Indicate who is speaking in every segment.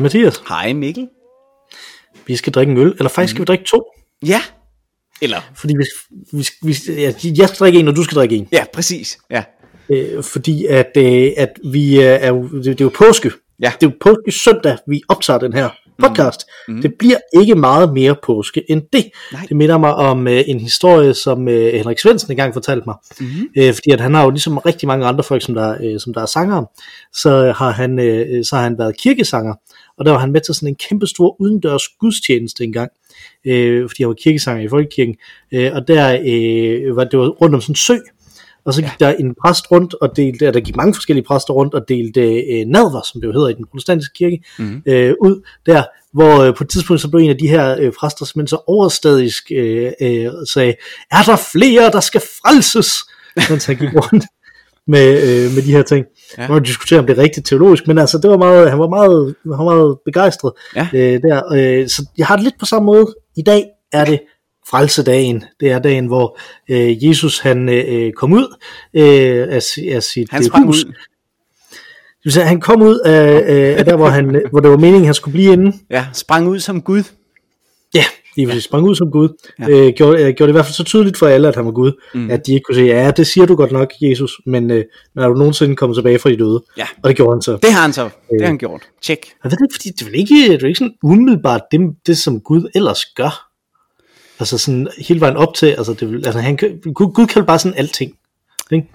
Speaker 1: Hej Mathias.
Speaker 2: Hej Mikkel.
Speaker 1: Vi skal drikke en øl, eller faktisk skal vi drikke to.
Speaker 2: Ja. Eller?
Speaker 1: Fordi vi, vi, vi, ja, jeg skal drikke en, og du skal drikke en.
Speaker 2: Ja, præcis. Ja.
Speaker 1: Øh, fordi at, øh, at vi øh, er jo, det, det er jo påske.
Speaker 2: Ja.
Speaker 1: Det er jo påske søndag, vi optager den her podcast. Mm. Det bliver ikke meget mere påske end det.
Speaker 2: Nej.
Speaker 1: Det minder mig om øh, en historie, som øh, Henrik Svendsen engang fortalte mig. Mm-hmm. Øh, fordi at han har jo ligesom rigtig mange andre folk, som der, øh, som der er sanger, så har, han, øh, så har han været kirkesanger. Og der var han med til sådan en kæmpe stor udendørs gudstjeneste engang. Øh, fordi han var kirkesanger i Folkekirken. Øh, og der øh, var det var rundt om sådan en sø. Og så gik ja. der en præst rundt og delte, der gik mange forskellige præster rundt og delte øh, nadver, som det jo hedder i den protestantiske kirke, mm. øh, ud der, hvor øh, på et tidspunkt så blev en af de her øh, præster simpelthen så overstadisk øh, øh, sagde, er der flere, der skal frelses? Mens han gik rundt med, øh, med de her ting. Ja. Man diskutere, om det er rigtigt teologisk, men altså, det var meget, han var meget, han var meget begejstret
Speaker 2: Ja.
Speaker 1: øh, der. Øh, så jeg har det lidt på samme måde. I dag er det frelsedagen. Det er dagen, hvor øh, Jesus han øh, kom ud øh, af, af sit
Speaker 2: Han
Speaker 1: øh,
Speaker 2: sprang
Speaker 1: hus.
Speaker 2: ud.
Speaker 1: Det vil sige, han kom ud af, øh, af der, hvor, han, hvor det var meningen, han skulle blive inde.
Speaker 2: Ja, sprang ud som Gud.
Speaker 1: Ja, de ja. sprang ud som Gud.
Speaker 2: Ja.
Speaker 1: Øh, gjorde, øh, gjorde det i hvert fald så tydeligt for alle, at han var Gud, mm. at de ikke kunne sige, ja, det siger du godt nok, Jesus, men, øh, men er du nogensinde kommet tilbage fra de døde?
Speaker 2: Ja.
Speaker 1: Og det gjorde han så.
Speaker 2: Det har han så. Det har han gjort. Tjek.
Speaker 1: Jeg ved det ikke, fordi det er ikke, det er ikke sådan umiddelbart det, det, som Gud ellers gør. Altså sådan hele vejen op til, altså, det, altså han, Gud, Gud kan bare sådan alting. Ikke?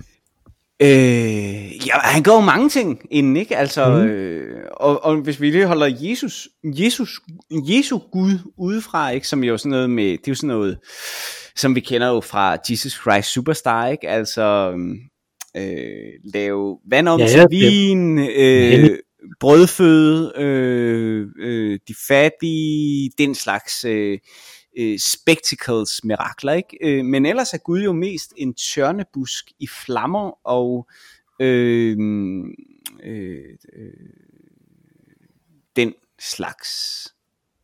Speaker 2: Øh, ja, han gør jo mange ting inden, ikke? Altså, mm. øh, og, og hvis vi lige holder Jesus, Jesus, Jesu Gud udefra, ikke? Som jo sådan noget med, det er jo sådan noget, som vi kender jo fra Jesus Christ Superstar, ikke? Altså, øh, lave vand om
Speaker 1: Ja,
Speaker 2: til
Speaker 1: ja,
Speaker 2: vin, øh,
Speaker 1: Hellig.
Speaker 2: brødføde, øh, øh, de fattige, den slags øh, øh, spectacles mirakler, ikke? Øh, men ellers er Gud jo mest en tørnebusk i flammer og øh, øh, øh, den slags,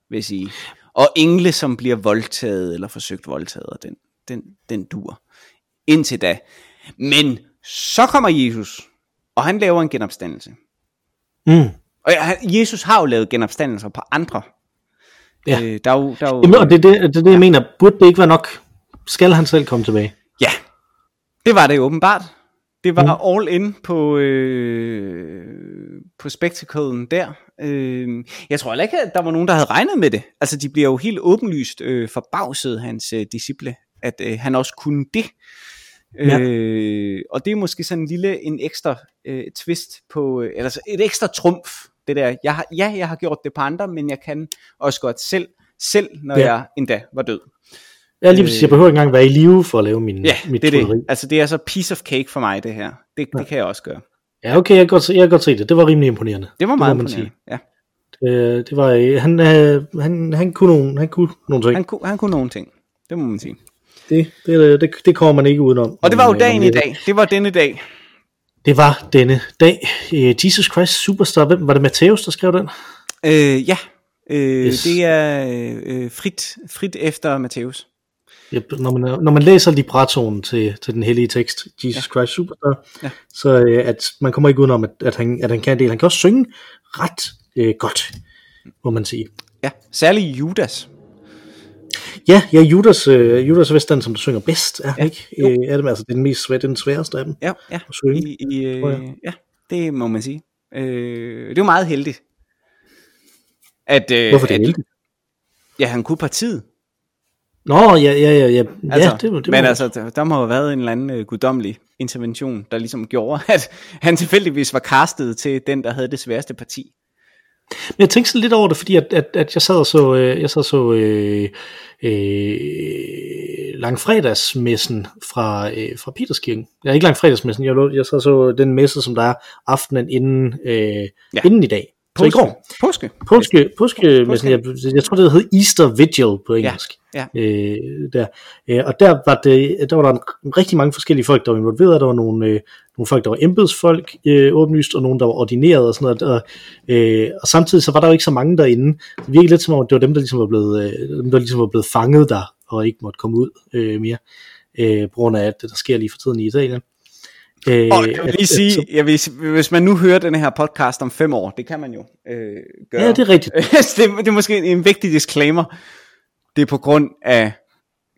Speaker 2: vil jeg sige. Og engle, som bliver voldtaget eller forsøgt voldtaget, og den, den, den dur. Indtil da. Men så kommer Jesus, og han laver en genopstandelse.
Speaker 1: Mm.
Speaker 2: Og Jesus har jo lavet genopstandelser på andre.
Speaker 1: Ja.
Speaker 2: Øh, der er jo, der er jo,
Speaker 1: Jamen, og det er det, det, det jeg mener. Burde det ikke være nok? Skal han selv komme tilbage?
Speaker 2: Ja, det var det åbenbart. Det var mm. all in på, øh, på spectaclen der. Øh, jeg tror heller ikke, at der var nogen, der havde regnet med det. Altså, de bliver jo helt åbenlyst øh, forbavset, hans øh, disciple, at øh, han også kunne det.
Speaker 1: Ja.
Speaker 2: Øh, og det er måske sådan en lille, en ekstra øh, twist på, øh, eller så et ekstra trumf, det der. Jeg har, ja, jeg har gjort det på andre, men jeg kan også godt selv, selv når
Speaker 1: Ja.
Speaker 2: ja. jeg endda var død.
Speaker 1: Ja, lige præcis. Jeg behøver ikke engang være i live for at lave min,
Speaker 2: Ja,
Speaker 1: mit
Speaker 2: det er det. Altså, det er så piece of cake for mig, det her. Det, det kan jeg også gøre.
Speaker 1: Ja, okay, jeg kan godt, se- jeg kan godt se det. Det var rimelig imponerende.
Speaker 2: Det var meget
Speaker 1: man
Speaker 2: imponerende. Ja.
Speaker 1: Øh, det var, øh, han, øh, han, han kunne nogle, han kunne nogle ting.
Speaker 2: Han, kunne, han kunne nogle ting. Det må man sige.
Speaker 1: Det, det, det, det kommer man ikke udenom.
Speaker 2: Og det var jo
Speaker 1: øh,
Speaker 2: dagen i dag. Det var denne dag.
Speaker 1: Det var denne dag. Øh, Jesus Christ Superstar. Hvem var det? Matthæus, der skrev den?
Speaker 2: Øh, ja. Øh,
Speaker 1: Yes.
Speaker 2: Det er øh, frit, frit efter Matthæus.
Speaker 1: Yep, når, man, når man læser librettoen til, til den hellige tekst, Jesus ja. Christ Superstar,
Speaker 2: Ja.
Speaker 1: så øh, at man kommer ikke udenom, at, at, han, at han kan del. Han kan også synge ret øh, godt, må man sige.
Speaker 2: Ja, særligt Judas.
Speaker 1: Ja, ja Judas, øh, Judas den, som synger bedst, er ja. Ikke? Øh, er det, altså, det er den, mest svære, den sværeste af dem.
Speaker 2: Ja, ja.
Speaker 1: At synge,
Speaker 2: I, i, øh, ja, det må man sige. Øh, det jo meget heldigt. At, øh,
Speaker 1: Hvorfor det er
Speaker 2: at,
Speaker 1: heldigt?
Speaker 2: Ja, han kunne partiet.
Speaker 1: Nå, ja, ja, ja, ja.
Speaker 2: Altså,
Speaker 1: ja det, var- det
Speaker 2: men
Speaker 1: var-
Speaker 2: altså, der, der må have været en eller anden øh, guddommelig intervention, der ligesom gjorde, at han tilfældigvis var castet til den, der havde det sværeste parti.
Speaker 1: Men jeg tænkte sådan lidt over det, fordi at, at, at jeg sad og så, øh, jeg sad og så øh, øh, langfredagsmessen fra, øh, fra Peterskirken. Ja, ikke langfredagsmessen, jeg, jeg sad og så den messe, som der er aftenen inden, øh. Ja. inden i dag. Så i går.
Speaker 2: Påske.
Speaker 1: Påske, påske, jeg, jeg tror det hed Easter Vigil på engelsk.
Speaker 2: ja.
Speaker 1: Øh, der. Øh, og der var, det, der var der en, rigtig mange forskellige folk, der var involveret. Der var nogle, øh, nogle folk, der var embedsfolk øh, åbenlyst, og nogle, der var ordineret og sådan noget. Og, øh, og samtidig så var der jo ikke så mange derinde. Det virkede lidt som om, det var dem, der ligesom var blevet, øh, dem, der ligesom var blevet fanget der, og ikke måtte komme ud øh, mere, øh, på grund af alt det, der sker lige for tiden i Italien.
Speaker 2: Øh, og jeg vil lige sige, jeg vil, hvis man nu hører den her podcast om fem år, det kan man jo øh, gøre.
Speaker 1: Ja, det er rigtigt.
Speaker 2: det, det er måske en vigtig disclaimer. Det er på grund af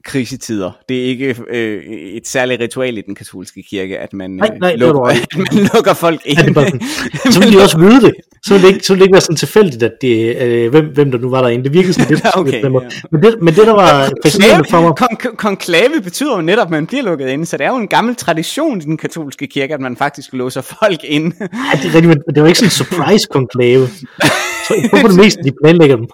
Speaker 2: krisetider. Det er ikke øh, et særligt ritual i den katolske kirke, at man,
Speaker 1: nej, nej,
Speaker 2: øh, lukker, at man lukker folk ind. Ja,
Speaker 1: sådan, så vil de også vide det. Så vil det ikke, så vil det ikke være sådan tilfældigt, at det, øh, hvem, hvem der nu var derinde. Det virkede sådan lidt. okay, ja. men, det, men det, der var fascinerende for mig...
Speaker 2: Kon- konklave betyder jo netop, at man bliver lukket ind, så det er jo en gammel tradition i den katolske kirke, at man faktisk låser folk ind.
Speaker 1: ja, det er rigtigt, men det var ikke sådan en surprise-konklave. Så jeg tror på det meste, de planlægger dem.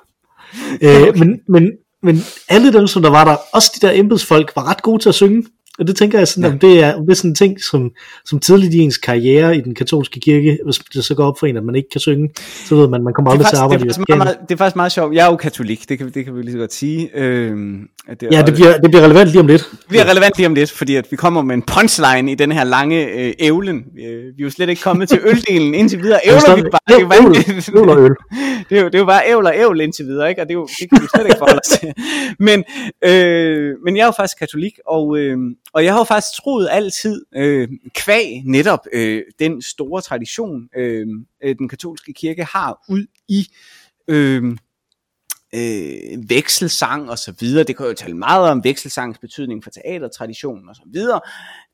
Speaker 1: Øh, men, men, men alle dem, som der var der, også de der embedsfolk, var ret gode til at synge. Og det tænker jeg sådan, ja. at det er, det er sådan en ting, som, som tidligt i ens karriere i den katolske kirke, hvis det så går op for en, at man ikke kan synge, så ved man, man kommer aldrig til at arbejde
Speaker 2: det er,
Speaker 1: i
Speaker 2: meget, det er faktisk meget sjovt. Jeg er jo katolik, det kan, det kan vi lige så godt sige. Øhm,
Speaker 1: det er, ja, det bliver, det bliver relevant lige om lidt. Det
Speaker 2: bliver relevant lige om lidt, fordi at vi kommer med en punchline i den her lange øh, ævlen. Vi, øh, vi er jo slet ikke kommet til øldelen indtil videre. Ævler vi bare. Det er jo øl, øl. det, er jo, det er jo bare ævl og ævl indtil videre, ikke? og det, er jo, det kan vi slet ikke forholde os til. Men, øh, men jeg er jo faktisk katolik, og, øh, og jeg har jo faktisk troet altid, øh, kvæg netop øh, den store tradition, øh, øh, den katolske kirke har ud i øh, øh, vekselsang og så videre. Det kan jo tale meget om vekselsangens betydning for teatertraditionen og så videre.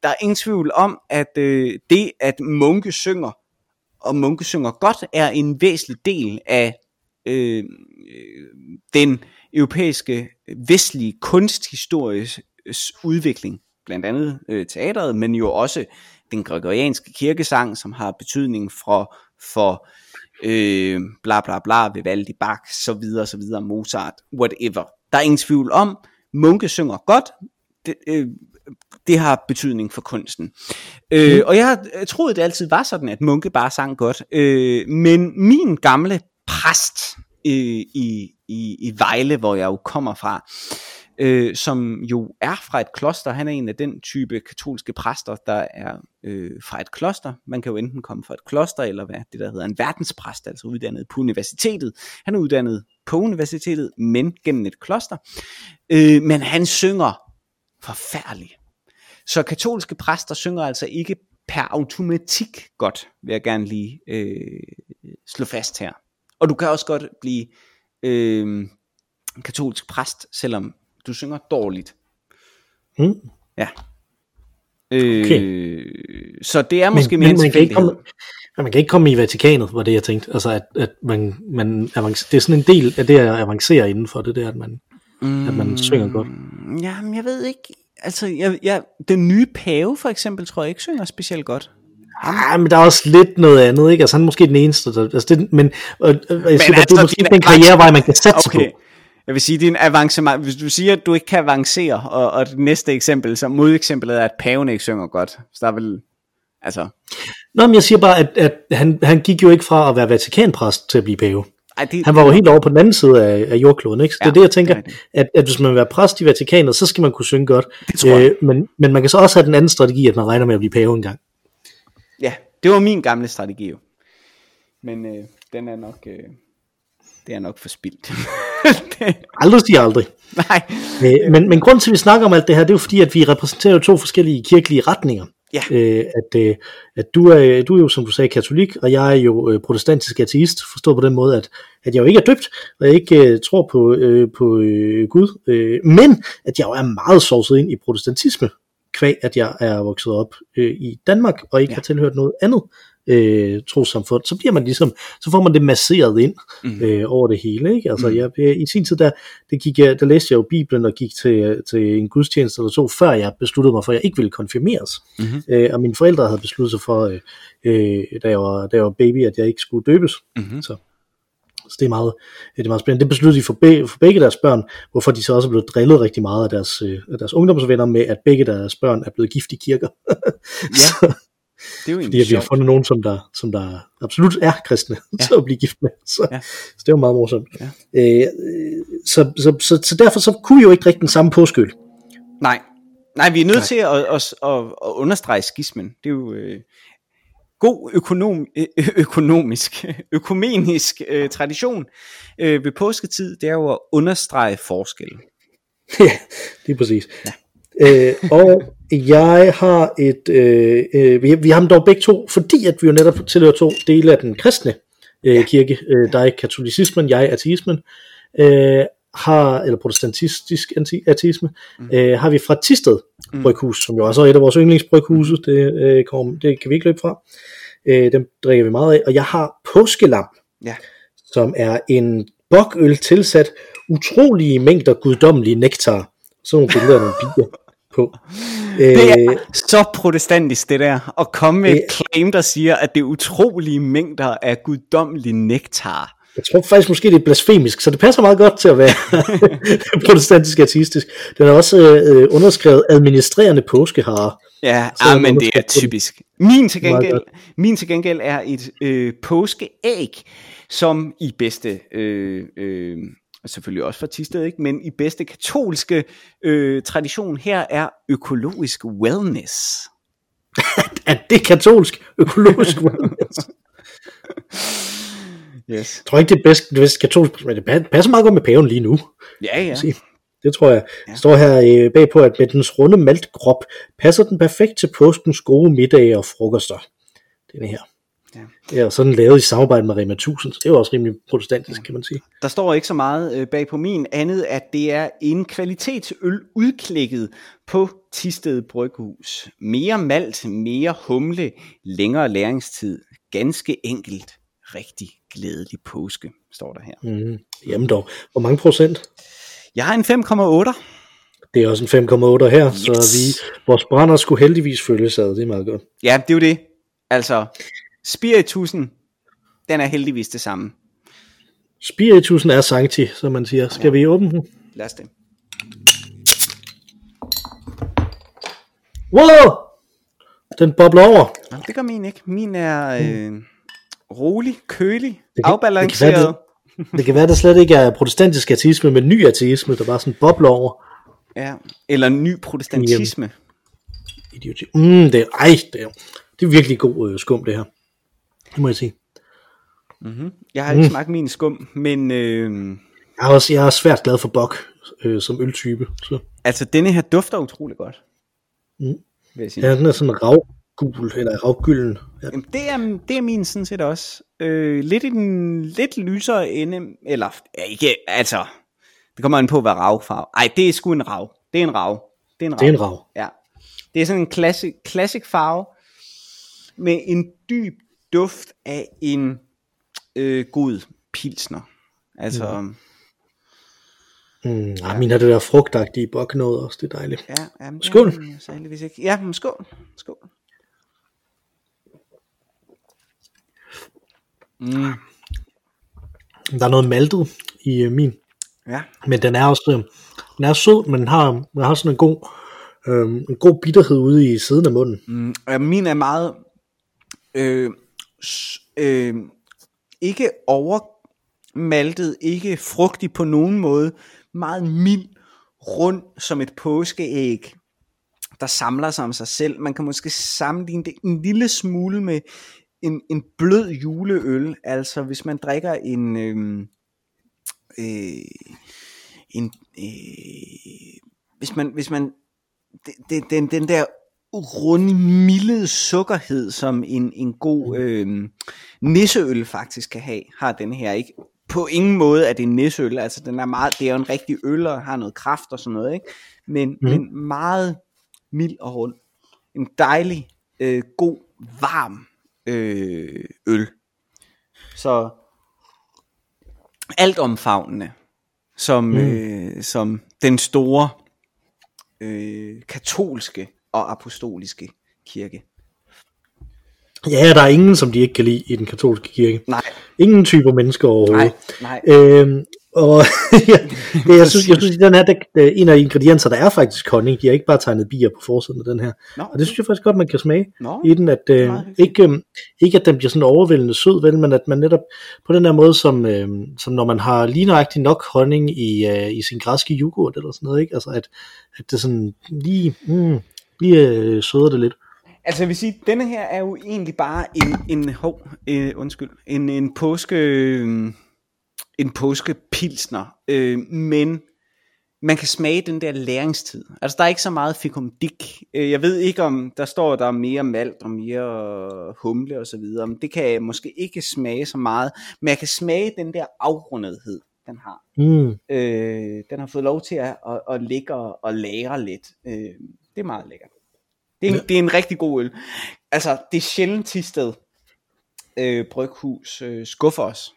Speaker 2: Der er ingen tvivl om, at øh, det at munke synger, og munke synger godt, er en væsentlig del af øh, den europæiske vestlige kunsthistories udvikling blandt andet øh, teateret, men jo også den gregorianske kirkesang, som har betydning for, for øh, bla bla bla, Vivaldi, Bach, så videre, så videre, Mozart, whatever. Der er ingen tvivl om, munke synger godt, det, øh, det har betydning for kunsten. Øh, mm. Og jeg, jeg troede, det altid var sådan, at munke bare sang godt. Øh, men min gamle præst øh, i, i, i Vejle, hvor jeg jo kommer fra, øh, som jo er fra et kloster. Han er en af den type katolske præster, der er øh, fra et kloster. Man kan jo enten komme fra et kloster, eller hvad det, der hedder en verdenspræst, altså uddannet på universitetet. Han er uddannet på universitetet, men gennem et kloster. Øh, men han synger forfærdeligt. Så katolske præster synger altså ikke per automatik godt, vil jeg gerne lige øh, slå fast her. Og du kan også godt blive øh, katolsk præst, selvom du synger dårligt.
Speaker 1: Mm.
Speaker 2: Ja. Øh, okay. Så det er måske men, mere men man kan, ikke komme,
Speaker 1: man kan ikke komme i Vatikanet, var det jeg tænkte. Altså at, at man, man avancer, det er sådan en del af det at avancere inden for det der, at man, mm, at man synger godt.
Speaker 2: Ja, men jeg ved ikke. Altså, jeg, jeg, den nye pave for eksempel, tror jeg ikke synger specielt godt.
Speaker 1: Ah, men der er også lidt noget andet, ikke? Altså han er måske den eneste, der, altså det, men, øh, jeg men siger, altså, det er måske den karrierevej, man kan satse okay. på.
Speaker 2: Jeg vil sige, din avancement, hvis du siger, at du ikke kan avancere, og, og det næste eksempel, så modeksemplet er, at paven ikke synger godt, så der er vel, altså...
Speaker 1: Nå, men jeg siger bare, at, at han, han gik jo ikke fra at være vatikanpræst til at blive pave.
Speaker 2: Ej, det,
Speaker 1: han var jo helt over på den anden side af, af jordkloden, ikke? Så ja, det er det, jeg tænker, det. At, at hvis man vil være præst i Vatikanet, så skal man kunne synge godt.
Speaker 2: Det tror jeg. Øh,
Speaker 1: men, men man kan så også have den anden strategi, at man regner med at blive pave en gang.
Speaker 2: Ja, det var min gamle strategi jo. Men øh, den er nok... Øh det er nok for spildt.
Speaker 1: aldrig siger aldrig.
Speaker 2: Nej.
Speaker 1: Øh, men, men grund til, at vi snakker om alt det her, det er jo fordi, at vi repræsenterer to forskellige kirkelige retninger.
Speaker 2: Ja.
Speaker 1: Øh, at, øh, at du, er, du er jo, som du sagde, katolik, og jeg er jo øh, protestantisk ateist, forstået på den måde, at, at jeg jo ikke er døbt, og jeg ikke øh, tror på, øh, på øh, Gud, øh, men at jeg jo er meget sovset ind i protestantisme, kvæg at jeg er vokset op øh, i Danmark, og ikke ja. har tilhørt noget andet øh, trosamfund, så bliver man ligesom, så får man det masseret ind mm. øh, over det hele, ikke? Altså, mm. jeg, i sin tid, der, det gik jeg, der læste jeg jo Bibelen og gik til, til en gudstjeneste eller to, før jeg besluttede mig for, at jeg ikke ville konfirmeres. Mm-hmm. Øh, og mine forældre havde besluttet sig for, øh, øh, da, jeg var, da jeg var baby, at jeg ikke skulle døbes. Mm-hmm. Så så det er meget, det er meget spændende. Det besluttede de for, be, for begge deres børn, hvorfor de så også er blevet drillet rigtig meget af deres, øh, af deres ungdomsvenner med, at begge deres børn er blevet gift i kirker.
Speaker 2: ja. så, det er jo
Speaker 1: fordi at vi har fundet nogen, som der, som der absolut er kristne, ja. til at blive gift med. Så, ja. så det var meget morsomt. Ja. Øh, så, så, så, så derfor så kunne vi jo ikke rigtig den samme påskyld.
Speaker 2: Nej, Nej, vi er nødt Nej. til at, at, at, at understrege skismen. Det er jo øh, god økonom, øh, økonomisk, økumenisk øh, tradition øh, ved påsketid, det er jo at understrege forskel.
Speaker 1: ja, det er præcis. Ja. Øh, og jeg har et, øh, øh, vi, vi har dem dog begge to, fordi at vi jo netop tilhører to dele af den kristne øh, kirke, øh, dig katolicismen, jeg ateismen, øh, har, eller protestantistisk anti- ateisme, mm. øh, har vi fra Tisted
Speaker 2: Mm.
Speaker 1: Bryghus, som jo også er et af vores yndlingsbryghuse, det, øh, kom, det kan vi ikke løbe fra. Øh, dem drikker vi meget af. Og jeg har påskelam,
Speaker 2: Ja.
Speaker 1: som er en bokøl tilsat utrolige mængder guddommelige nektar. Sådan nogle billeder af nogle piger på.
Speaker 2: Det
Speaker 1: Øh,
Speaker 2: er så protestantisk det der, at komme med et
Speaker 1: Det-
Speaker 2: claim, der siger, at det er utrolige mængder af guddommelig nektar.
Speaker 1: Jeg tror faktisk måske, det er blasfemisk, så det passer meget godt til at være protestantisk ateistisk. Den er også øh, underskrevet administrerende påskehare.
Speaker 2: Ja, ah, men det er typisk. Min til gengæld, min til gengæld er et øh, påskeæg, som i bedste, øh, øh, selvfølgelig også fra Tisted, ikke? men i bedste katolske øh, tradition her er økologisk wellness.
Speaker 1: Er det katolsk økologisk wellness?
Speaker 2: Yes.
Speaker 1: Jeg tror ikke, det er bedst, det bedst katolsk, men det pa- passer meget godt med paven lige nu.
Speaker 2: Ja, ja.
Speaker 1: Det tror jeg.
Speaker 2: Ja.
Speaker 1: Står her øh, bagpå, at med dens runde maltkrop passer den perfekt til påskens gode middage og frokoster. Denne her.
Speaker 2: Ja.
Speaker 1: Ja, og så den lavet i samarbejde med Rema 1000, så det er jo også rimelig protestantisk, kan man sige.
Speaker 2: Der står ikke så meget øh, bag på min andet, at det er en kvalitetsøl udklækket på Tisted Bryghus. Mere malt, mere humle, længere læringstid. Ganske enkelt. Rigtig glædelig påske, står der her.
Speaker 1: Mm. Jamen dog. Hvor mange procent?
Speaker 2: Jeg har en 5,8.
Speaker 1: Det er også en 5,8 her, yes. så vi, vores brænder skulle heldigvis følges ad. Det er meget godt.
Speaker 2: Ja, det er jo det. Altså, spiritusen, den er heldigvis det samme.
Speaker 1: Spiritusen er sancti, som man siger. Skal vi åbne den?
Speaker 2: Lad os det.
Speaker 1: Wow! Den bobler over.
Speaker 2: Nå, det gør min ikke. Min er øh, rolig, kølig,
Speaker 1: Det kan-
Speaker 2: afbalanceret.
Speaker 1: det kan være, Det kan være, der slet ikke er protestantisk ateisme, men ny ateisme, der bare sådan bobler over.
Speaker 2: Ja, eller ny protestantisme.
Speaker 1: Idioti. Mm, det er, ej, det er, det er virkelig god øh, skum, det her. Det må jeg sige.
Speaker 2: Mm-hmm. Jeg har ikke mm. smagt min skum, men øh,
Speaker 1: Jeg er, også, jeg er svært glad for bok øh, som øltype. Så.
Speaker 2: altså denne her dufter utrolig godt.
Speaker 1: Mm.
Speaker 2: Vil jeg sige.
Speaker 1: Ja, den er sådan ravgul, eller ravgylden. Ja.
Speaker 2: Jamen, det, er, det er min sådan set også. Øh, lidt i den lidt lysere ende, eller ja, ikke, altså, det kommer an på, hvad ravfarve. Ej, det er sgu en rav. Det er en rav. Det er en rav.
Speaker 1: Det er en rav.
Speaker 2: Ja. Det er sådan en classic, classic farve, med en dyb duft af en øh, god pilsner. Altså, mm.
Speaker 1: Mm, ja. Min har det der frugtagtige bok noget også, det er dejligt.
Speaker 2: ja, jamen, det
Speaker 1: Skål.
Speaker 2: den Så heldigvis ikke. Ja, men skål. Skål. Mm,
Speaker 1: Der er noget maltet i øh, min,
Speaker 2: ja,
Speaker 1: men den er også øh, den er sød, men den har, den har sådan en god, øh, en god bitterhed ude i siden af munden.
Speaker 2: Mm, og min er meget øh, øh, ikke overmaltet, ikke frugtig på nogen måde, meget mild, rund som et påskeæg, der samler sig om sig selv. Man kan måske sammenligne det en lille smule med en, en blød juleøl, altså hvis man drikker en øh, øh, en øh, hvis man hvis man den, det, den, den der runde, milde sukkerhed, som en, en god øh, nisseøl faktisk kan have, har den her ikke. På ingen måde er det en nisseøl, altså den er meget, det er jo en rigtig øl, og har noget kraft og sådan noget, ikke? Men, mm. men meget mild og rund. En dejlig, øh, god, varm øh, øl. Så alt omfavnende, som, mm. øh, som den store øh, katolske og apostoliske kirke.
Speaker 1: Ja, der er ingen, som de ikke kan lide i den katolske kirke.
Speaker 2: Nej,
Speaker 1: Ingen typer mennesker overhovedet.
Speaker 2: nej, nej.
Speaker 1: Øhm, og ja, det, jeg synes, jeg synes, at den her, der, en af ingredienser, der er faktisk honning, de har ikke bare tegnet bier på forsiden af den her.
Speaker 2: Nå,
Speaker 1: Og det synes jeg faktisk godt, man kan smage
Speaker 2: Nå,
Speaker 1: i den, at øh, ikke, øh, ikke at den bliver sådan overvældende sød, vel, men at man netop på den her måde, som, øh, som når man har lige nøjagtigt nok honning i, øh, i sin græske yoghurt eller sådan noget, ikke? Altså at, at det sådan lige, mm, lige øh, søder det lidt.
Speaker 2: Altså jeg vil sige, denne her er jo egentlig bare en, en hov, øh, undskyld, en, en påske, øh, en påskepilsner, øh, men man kan smage den der læringstid. Altså der er ikke så meget fikumdik. Øh, jeg ved ikke om, der står der er mere malt og mere humle og så videre. Men det kan jeg måske ikke smage så meget. Men jeg kan smage den der afrundethed, den har.
Speaker 1: Mm.
Speaker 2: Øh, den har fået lov til at, at, at ligge og, og lære lidt. Øh, det er meget lækkert. Det er, en,
Speaker 1: Ja.
Speaker 2: det er en rigtig god øl. Altså, det er sjældent Tisted øh, Bryghus øh, skuffer os.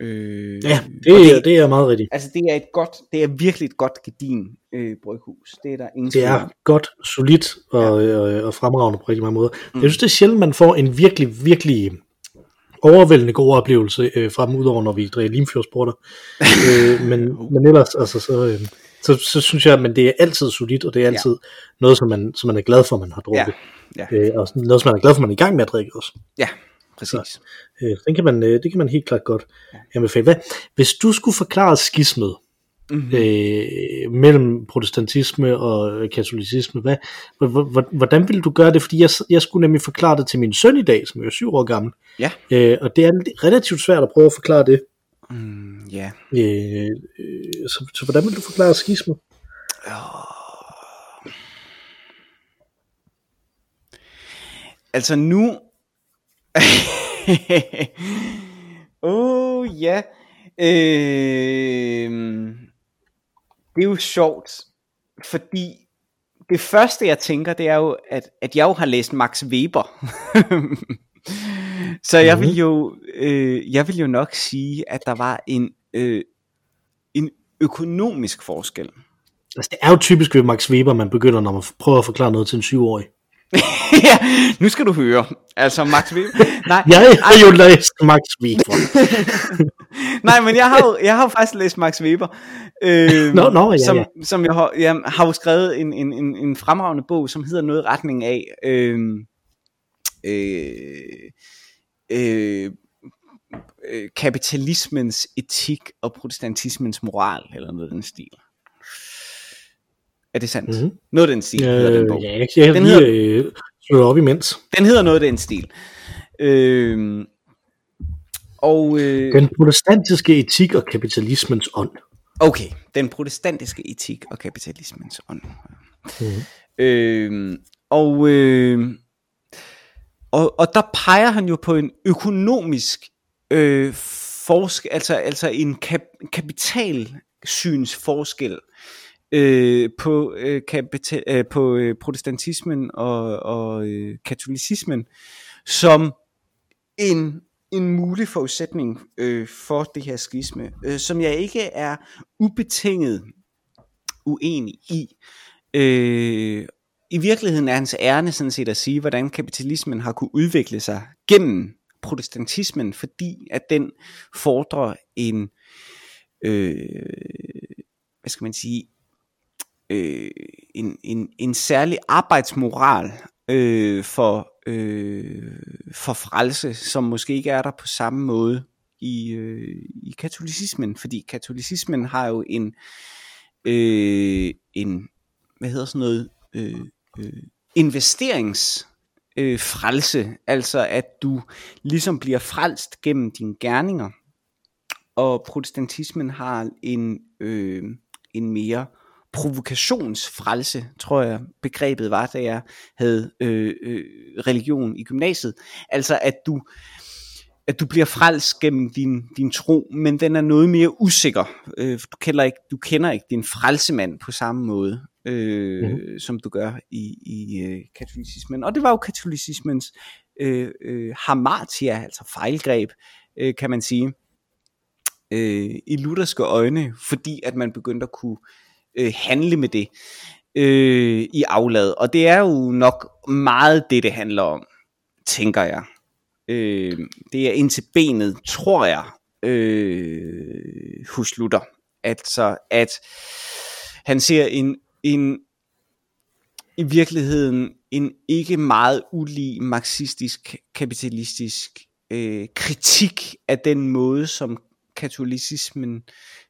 Speaker 2: Øh,
Speaker 1: Ja,
Speaker 2: og
Speaker 1: det, er, det er meget rigtigt.
Speaker 2: Altså det er et godt, det er virkelig et godt gedin øh, bryghus. Det er der ingen
Speaker 1: Det er godt, solidt og, ja. og, og fremragende på rigtig mange måder. Mm. Jeg synes, det er sjældent, man får en virkelig, virkelig overvældende god oplevelse øh, fra dem, udover når vi drikker limfjordsporter. øh, men, men ellers, altså, så, øh, så, så synes jeg, men det er altid solidt, og det er altid ja. noget, som man, som man er glad for, man har drukket.
Speaker 2: Ja,
Speaker 1: Øh, og noget, som man er glad for, man er i gang med at drikke også.
Speaker 2: ja, præcis.
Speaker 1: Øh, den kan man, øh, det kan man helt klart godt anbefale. Hvad, hvis du skulle forklare skismet
Speaker 2: Mm-hmm.
Speaker 1: øh, mellem protestantisme og katolicisme, hvad, hvordan ville du gøre det? Fordi jeg, jeg skulle nemlig forklare det til min søn i dag, som er syv år gammel.
Speaker 2: Ja.
Speaker 1: Øh, og det er relativt svært at prøve at forklare det.
Speaker 2: Mm, ja.
Speaker 1: Øh, øh, så, så hvordan vil du forklare skismet?
Speaker 2: Altså nu... Oh, ja. Øh... Det er jo sjovt, fordi det første jeg tænker, det er jo, at, at jeg jo har læst Max Weber. Så jeg vil jo, øh, jeg vil jo nok sige, at der var en, øh, en økonomisk forskel.
Speaker 1: Altså, det er jo typisk ved Max Weber, man begynder, når man prøver at forklare noget til en syvårig.
Speaker 2: ja, nu skal du høre. Altså Max Weber. Nej,
Speaker 1: Jeg har jo læst Max Weber.
Speaker 2: nej, men jeg har jo, jeg har jo faktisk læst Max Weber. Øh,
Speaker 1: Nå, nå, ja,
Speaker 2: som,
Speaker 1: ja.
Speaker 2: som jeg har, jeg har jo skrevet en, en, en, en fremragende bog, som hedder noget i retning af øh, øh, øh, øh, kapitalismens etik og protestantismens moral, eller noget af den stil. Er det sandt?
Speaker 1: Mhm.
Speaker 2: Mm-hmm. Noget af den stil hedder den
Speaker 1: Øh,
Speaker 2: bog.
Speaker 1: ja, jeg
Speaker 2: Den
Speaker 1: lige øh, slå op imens.
Speaker 2: Den hedder noget af den stil. Øh, og øh,
Speaker 1: Den protestantiske etik og kapitalismens ånd.
Speaker 2: okay, den protestantiske etik og kapitalismens ånd.
Speaker 1: Mhm.
Speaker 2: Øh, og, øh, og, og der peger han jo på en økonomisk øh, forskel, altså, altså en kap, kapitalsynsforskel øh, på, øh, kapital, øh, på øh, protestantismen og, og øh, katolicismen, som en, en mulig forudsætning øh, for det her skisme, øh, som jeg ikke er ubetinget uenig i. Øh, i virkeligheden er hans ærne sådan set at sige, hvordan kapitalismen har kunne udvikle sig gennem protestantismen, fordi at den fordrer en, øh, hvad skal man sige, øh, en, en, en særlig arbejdsmoral øh, for, øh, for frelse, som måske ikke er der på samme måde i, øh, i katolicismen, fordi katolicismen har jo en, øh, en hvad hedder sådan noget, øh, øh, investerings øh, frelse, altså at du ligesom bliver frelst gennem dine gerninger, og protestantismen har en, øh, en mere provokationsfrelse, tror jeg begrebet var, da jeg havde øh, øh, religion i gymnasiet. Altså at du at du bliver frelst gennem din, din tro, men den er noget mere usikker. Øh, du, kender ikke, du kender ikke din frelsemand på samme måde, Mm-hmm. øh, mm. som du gør i, i øh, katolicismen. Og det var jo katolicismens øh, øh, hamartia, altså fejlgreb, øh, kan man sige, øh, i lutherske øjne, fordi at man begyndte at kunne øh, handle med det øh, i aflad. Og det er jo nok meget det, det handler om, tænker jeg. Øh, det er ind til benet, tror jeg, øh, hos Luther. Altså, at han ser en, en i virkeligheden en ikke meget ulig marxistisk kapitalistisk øh, kritik af den måde, som katolicismen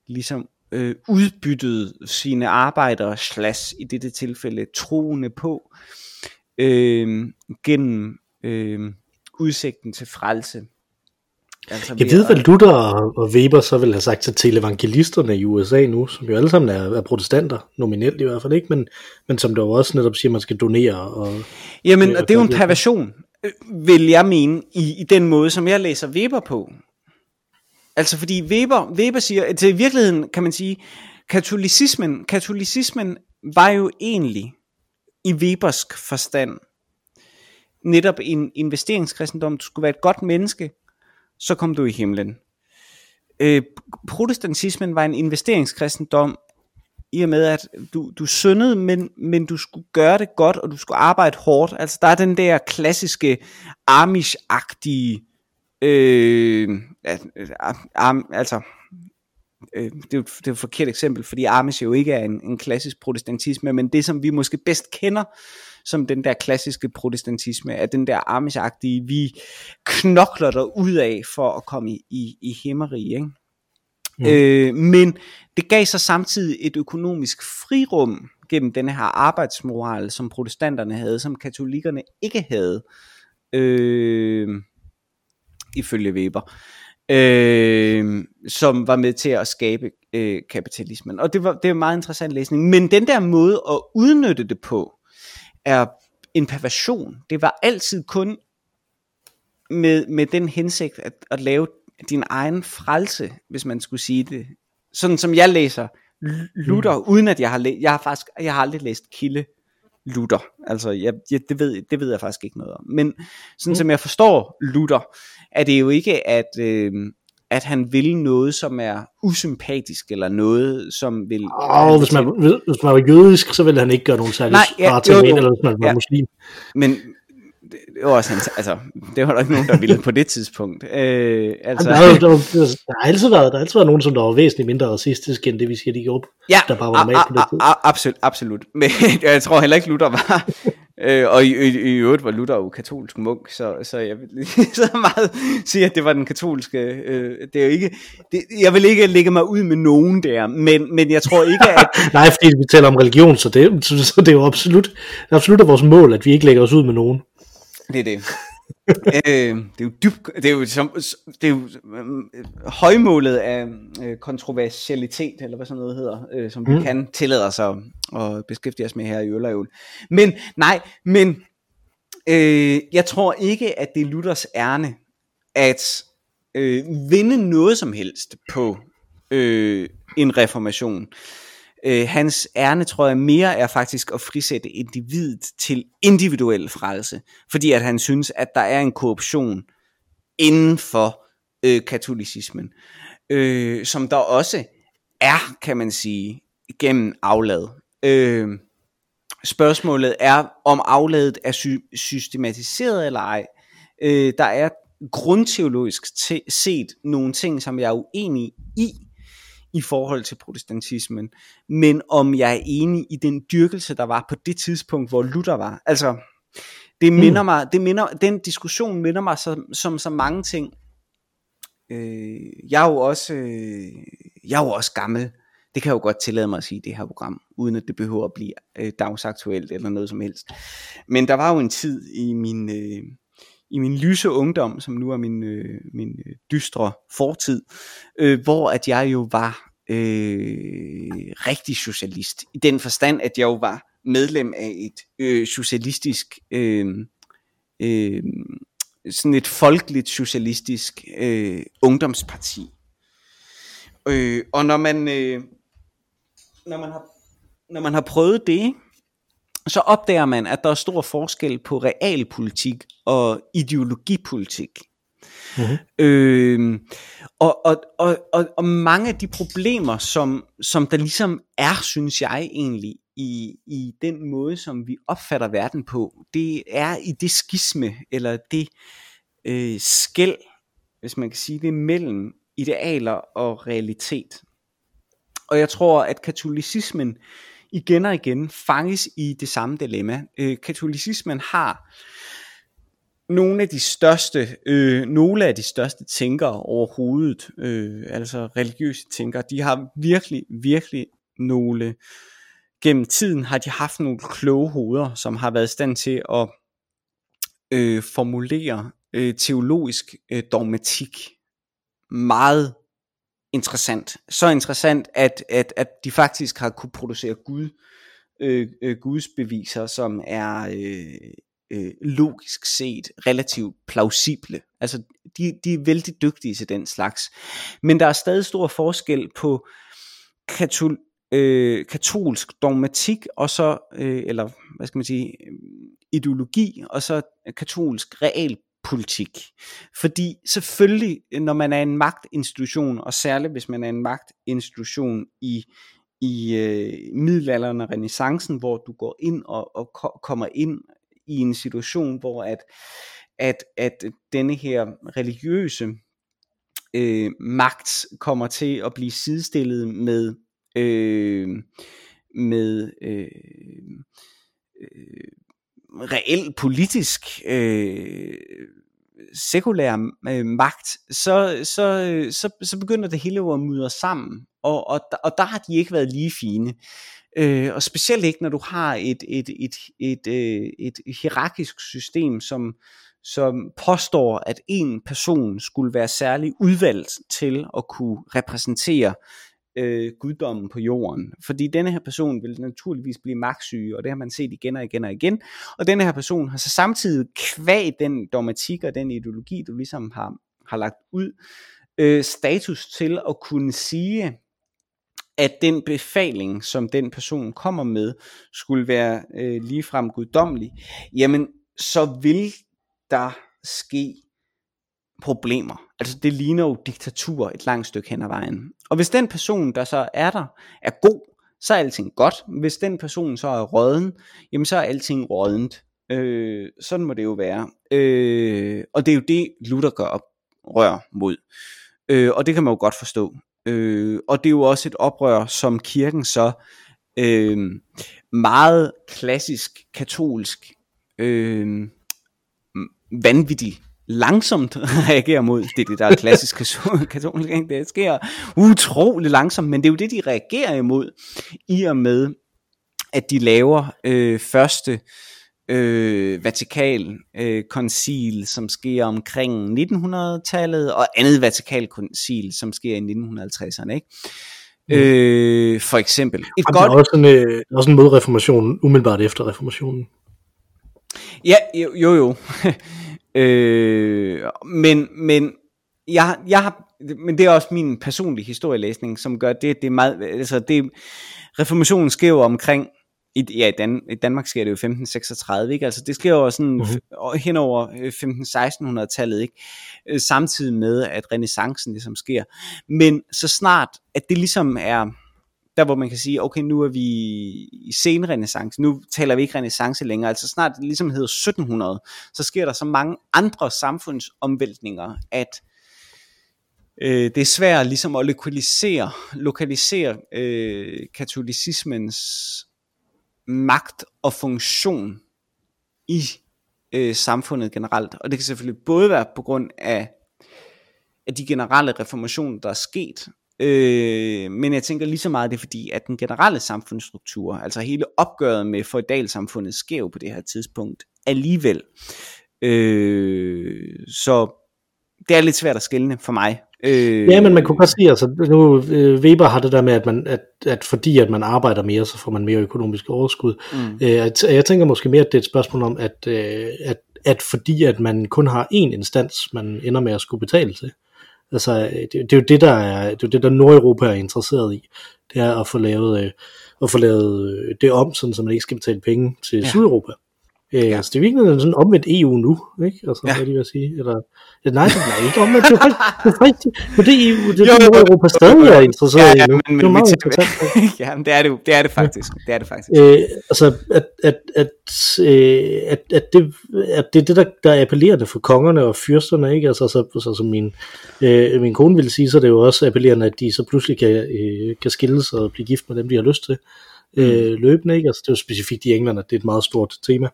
Speaker 2: ligesom øh, udbyttede sine arbejdere, slash i dette tilfælde troende på, øh, gennem øh, udsigten til frelse.
Speaker 1: Altså, jeg ved, hvad Luther og Weber så vil have sagt til televangelisterne i USA nu, som jo alle sammen er, er protestanter, nominelt i hvert fald ikke, men, men som der jo også netop siger, at man skal donere. Og,
Speaker 2: Jamen, og det er jo en perversion, øh, vil jeg mene, i, i den måde, som jeg læser Weber på. Altså fordi Weber, Weber siger, at i virkeligheden kan man sige, katolicismen, katolicismen var jo egentlig i Webersk forstand netop en investeringskristendom. Du skulle være et godt menneske, så kom du i himlen. Øh, protestantismen var en investeringskristendom, i og med at du, du syndede, men, men du skulle gøre det godt, og du skulle arbejde hårdt. Altså der er den der klassiske Amish-agtige, øh, øh altså øh, det, er jo, det er et forkert eksempel, fordi Amish jo ikke er en, en klassisk protestantisme, men det som vi måske bedst kender, som den der klassiske protestantisme, er den der amish vi knokler der ud af for at komme i, i, i himmeri, ikke? Mm. Øh, men det gav sig samtidig et økonomisk frirum gennem denne her arbejdsmoral, som protestanterne havde, som katolikkerne ikke havde, øh, ifølge Weber, øh, som var med til at skabe øh, kapitalismen. Og det var, det var meget interessant læsning. Men den der måde at udnytte det på, er en perversion. Det var altid kun med, med den hensigt at, at lave din egen frelse, hvis man skulle sige det. Sådan som jeg læser Luther, mm. uden at jeg har læst, jeg har faktisk, jeg har aldrig læst Kilde Luther. Altså, jeg, jeg, det, ved, det ved jeg faktisk ikke noget om. Men sådan mm. som jeg forstår Luther, er det jo ikke, at, øh, at han vil noget, som er usympatisk, eller noget, som vil...
Speaker 1: Oh, hvis, man, hvis man var jødisk, så ville han ikke gøre nogen særlig Nej, ja, ting, eller hvis man var ja. muslim.
Speaker 2: Men det var også altså, det var der ikke nogen, der ville på det tidspunkt. Øh, altså.
Speaker 1: der, der, der, der, har altid været, der har altid været nogen, som der var væsentligt mindre racistiske, end det vi siger, de gjorde,
Speaker 2: ja,
Speaker 1: der bare var normalt på det tid.
Speaker 2: Absolut, absolut. Men jeg tror heller ikke, Luther var, øh, og i, i, i øvrigt var Luther jo katolsk munk, så, så jeg vil så meget sige, at det var den katolske, øh, det er jo ikke, det, jeg vil ikke lægge mig ud med nogen der, men, men jeg tror ikke, at...
Speaker 1: Nej, fordi vi taler om religion, så det, så, så det er jo absolut, det er absolut vores mål, at vi ikke lægger os ud med nogen.
Speaker 2: Det er det. Øh, det er jo dybt, det er jo, som, det er jo øh, højmålet af øh, kontroversialitet, eller hvad sådan noget hedder, øh, som mm. vi kan tillade os at, beskæftige os med her i Øllerjul. Men nej, men øh, jeg tror ikke, at det er Luthers ærne, at øh, vinde noget som helst på øh, en reformation. Øh, hans ærne, tror jeg, mere er faktisk at frisætte individet til individuel frelse, fordi at han synes, at der er en korruption inden for øh, katolicismen, øh, som der også er, kan man sige, gennem aflad. Øh, spørgsmålet er, om afladet er sy- systematiseret eller ej. Øh, der er grundteologisk set nogle ting, som jeg er uenig i, i forhold til protestantismen, men om jeg er enig i den dyrkelse, der var på det tidspunkt, hvor Luther var. Altså, det minder mm. mig, det minder, den diskussion minder mig som, som så mange ting. Øh, jeg er jo også, øh, jeg er jo også gammel. Det kan jeg jo godt tillade mig at sige i det her program, uden at det behøver at blive øh, dagsaktuelt eller noget som helst. Men der var jo en tid i min, øh, i min lyse ungdom, som nu er min, øh, min øh, dystre fortid, øh, hvor at jeg jo var øh, rigtig socialist, i den forstand, at jeg jo var medlem af et øh, socialistisk, øh, øh, sådan et folkeligt socialistisk øh, ungdomsparti. Øh, og når man, øh, når man har når man har prøvet det, så opdager man, at der er stor forskel på realpolitik og ideologipolitik. Mm-hmm. Øh, og, og, og, og, og mange af de problemer, som, som der ligesom er, synes jeg egentlig, i, i den måde, som vi opfatter verden på, det er i det skisme, eller det øh, skæld, hvis man kan sige det, mellem idealer og realitet. Og jeg tror, at katolicismen igen og igen fanges i det samme dilemma. Øh, katolicismen har nogle af de største, øh, nogle af de største tænkere overhovedet, øh, altså religiøse tænkere, de har virkelig, virkelig nogle, gennem tiden har de haft nogle kloge hoveder, som har været i stand til at øh, formulere øh, teologisk øh, dogmatik. meget interessant. Så interessant, at, at, at de faktisk har kunne producere Gud, øh, øh, gudsbeviser, som er øh, øh, logisk set relativt plausible. Altså, de, de er vældig dygtige til den slags. Men der er stadig stor forskel på katol, øh, katolsk dogmatik, og så, øh, eller hvad skal man sige, øh, ideologi, og så katolsk politik. Fordi selvfølgelig, når man er en magtinstitution, og særligt hvis man er en magtinstitution i i øh, middelalderen og renaissancen, hvor du går ind og, og ko- kommer ind i en situation, hvor at, at, at denne her religiøse øh, magt kommer til at blive sidestillet med øh, med øh, reel politisk øh, sekulær øh, magt, så, så, øh, så, så begynder det hele at mudre sammen, og, og, og der har de ikke været lige fine. Øh, og specielt ikke, når du har et, et, et, et, et, øh, et hierarkisk system, som, som påstår, at en person skulle være særlig udvalgt til at kunne repræsentere øh, guddommen på jorden. Fordi denne her person vil naturligvis blive magtsyge, og det har man set igen og igen og igen. Og denne her person har så samtidig kvæg den dogmatik og den ideologi, du ligesom har, har lagt ud, øh, status til at kunne sige, at den befaling, som den person kommer med, skulle være øh, ligefrem guddommelig, jamen så vil der ske problemer. Altså det ligner jo diktatur et langt stykke hen ad vejen. Og hvis den person, der så er der, er god, så er alting godt. Hvis den person så er råden, jamen så er alting rådent. Øh, sådan må det jo være. Øh, og det er jo det, Luther gør op, rør mod. Øh, og det kan man jo godt forstå. Øh, og det er jo også et oprør, som kirken så øh, meget klassisk katolsk øh, vanvittigt langsomt reagerer mod. Det er det, der er klassisk katolsk. Det sker utrolig langsomt, men det er jo det, de reagerer imod, i og med, at de laver øh, første øh, Vatikal øh, koncil, som sker omkring 1900-tallet, og andet Vatikal koncil, som sker i 1950'erne. Ikke? Mm. Øh, for eksempel.
Speaker 1: Et godt... Der er også en, øh, også en modreformation, umiddelbart efter reformationen.
Speaker 2: Ja, jo jo. jo. øh, men, men jeg, jeg har, men det er også min personlige historielæsning, som gør det, det er meget, altså det, reformationen sker jo omkring i, ja, i, Dan, i Danmark sker det jo 1536, ikke? Altså det sker jo sådan mm-hmm. hen over 15-1600-tallet, øh, ikke? Øh, samtidig med, at renaissancen ligesom sker. Men så snart, at det ligesom er, der hvor man kan sige, okay, nu er vi i senrenæssance, nu taler vi ikke renaissance længere, altså snart det ligesom hedder 1700, så sker der så mange andre samfundsomvæltninger, at øh, det er svært ligesom at lokalisere, lokalisere øh, katolicismens magt og funktion i øh, samfundet generelt. Og det kan selvfølgelig både være på grund af, af de generelle reformationer, der er sket, øh, men jeg tænker lige så meget, det er fordi, at den generelle samfundsstruktur, altså hele opgøret med feudalsamfundet, sker jo på det her tidspunkt alligevel. Øh, så det er lidt svært at skille for mig,
Speaker 1: Øh... Ja, men man kunne godt sige, altså nu øh, Weber har det der med, at, man, at, at fordi at man arbejder mere, så får man mere økonomisk overskud. Mm. Øh, jeg, tænker måske mere, at det er et spørgsmål om, at, øh, at, at fordi at man kun har én instans, man ender med at skulle betale til. Altså, det, det er jo det, der er, det er det, der Nordeuropa er interesseret i. Det er at få lavet, øh, at få lavet øh, det om, sådan, så man ikke skal betale penge til ja. Sydeuropa. Øh, ja. Altså, det er virkelig sådan omvendt EU nu, ikke? Altså, ja. hvad de vil sige. Eller, ja, nej, det er ikke omvendt. Det er faktisk, det er men det er EU, det er jo, Europa stadig er interesseret ja, ja, men, i nu. Det er meget interessant.
Speaker 2: ja, men det er det, det er det faktisk. Det er det faktisk.
Speaker 1: Øh, altså, at, at, at, øh, at, at, det, at det er det, der, der er appellerende for kongerne og fyrsterne, ikke? Altså, så, så, som min, øh, min kone ville sige, så er det jo også appellerende, at de så pludselig kan, øh, kan skilles og blive gift med dem, de har lyst til. Øh, mm. løbende, ikke? Altså, det er jo specifikt i England, at det er et meget stort tema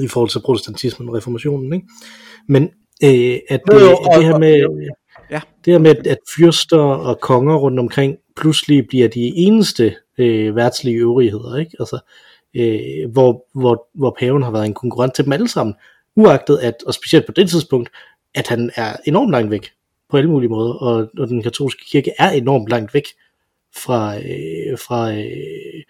Speaker 1: i forhold til protestantismen og reformationen. Ikke? Men øh, at, det, og, det her med, ja. det her med at fyrster og konger rundt omkring pludselig bliver de eneste øh, værtslige øvrigheder, ikke? Altså, øh, hvor, hvor, hvor paven har været en konkurrent til dem alle sammen, uagtet at, og specielt på det tidspunkt, at han er enormt langt væk på alle mulige måder, og, og den katolske kirke er enormt langt væk fra, øh, fra, øh,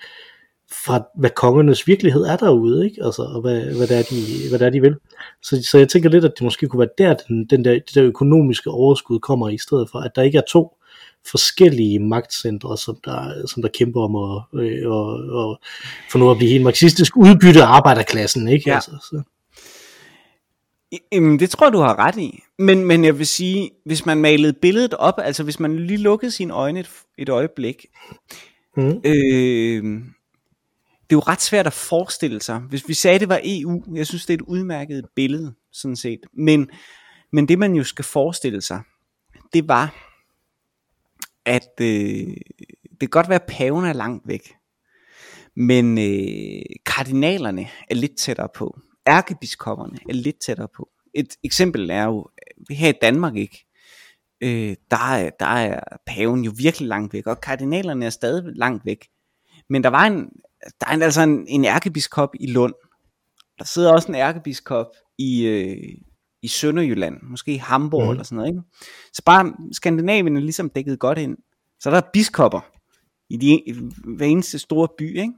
Speaker 1: fra hvad kongernes virkelighed er derude, ikke? Altså, og hvad, hvad, det er, de, hvad det er, de vil. Så, så jeg tænker lidt, at det måske kunne være der, den, den der, det der økonomiske overskud kommer i stedet for, at der ikke er to forskellige magtcentre, som der, som der kæmper om at, øh, og, og for nu at blive helt marxistisk udbytte af arbejderklassen, ikke?
Speaker 2: Ja.
Speaker 1: Altså, så.
Speaker 2: Jamen, det tror jeg, du har ret i. Men, men jeg vil sige, hvis man malede billedet op, altså hvis man lige lukkede sine øjne et, et øjeblik,
Speaker 1: Mm.
Speaker 2: øh, det er jo ret svært at forestille sig. Hvis vi sagde, det var EU, jeg synes, det er et udmærket billede, sådan set. Men, men det, man jo skal forestille sig, det var, at øh, det kan godt være, at paven er langt væk. Men øh, kardinalerne er lidt tættere på. Ærkebiskopperne er lidt tættere på. Et eksempel er jo, her i Danmark ikke, øh, der, er, der er paven jo virkelig langt væk, og kardinalerne er stadig langt væk. Men der var en, der er en, altså en, en ærkebiskop i Lund. Der sidder også en ærkebiskop i, øh, i Sønderjylland, måske i Hamburg mm. eller sådan noget. Ikke? Så bare Skandinavien er ligesom dækket godt ind. Så der er biskopper i de, i hver eneste store by. Ikke?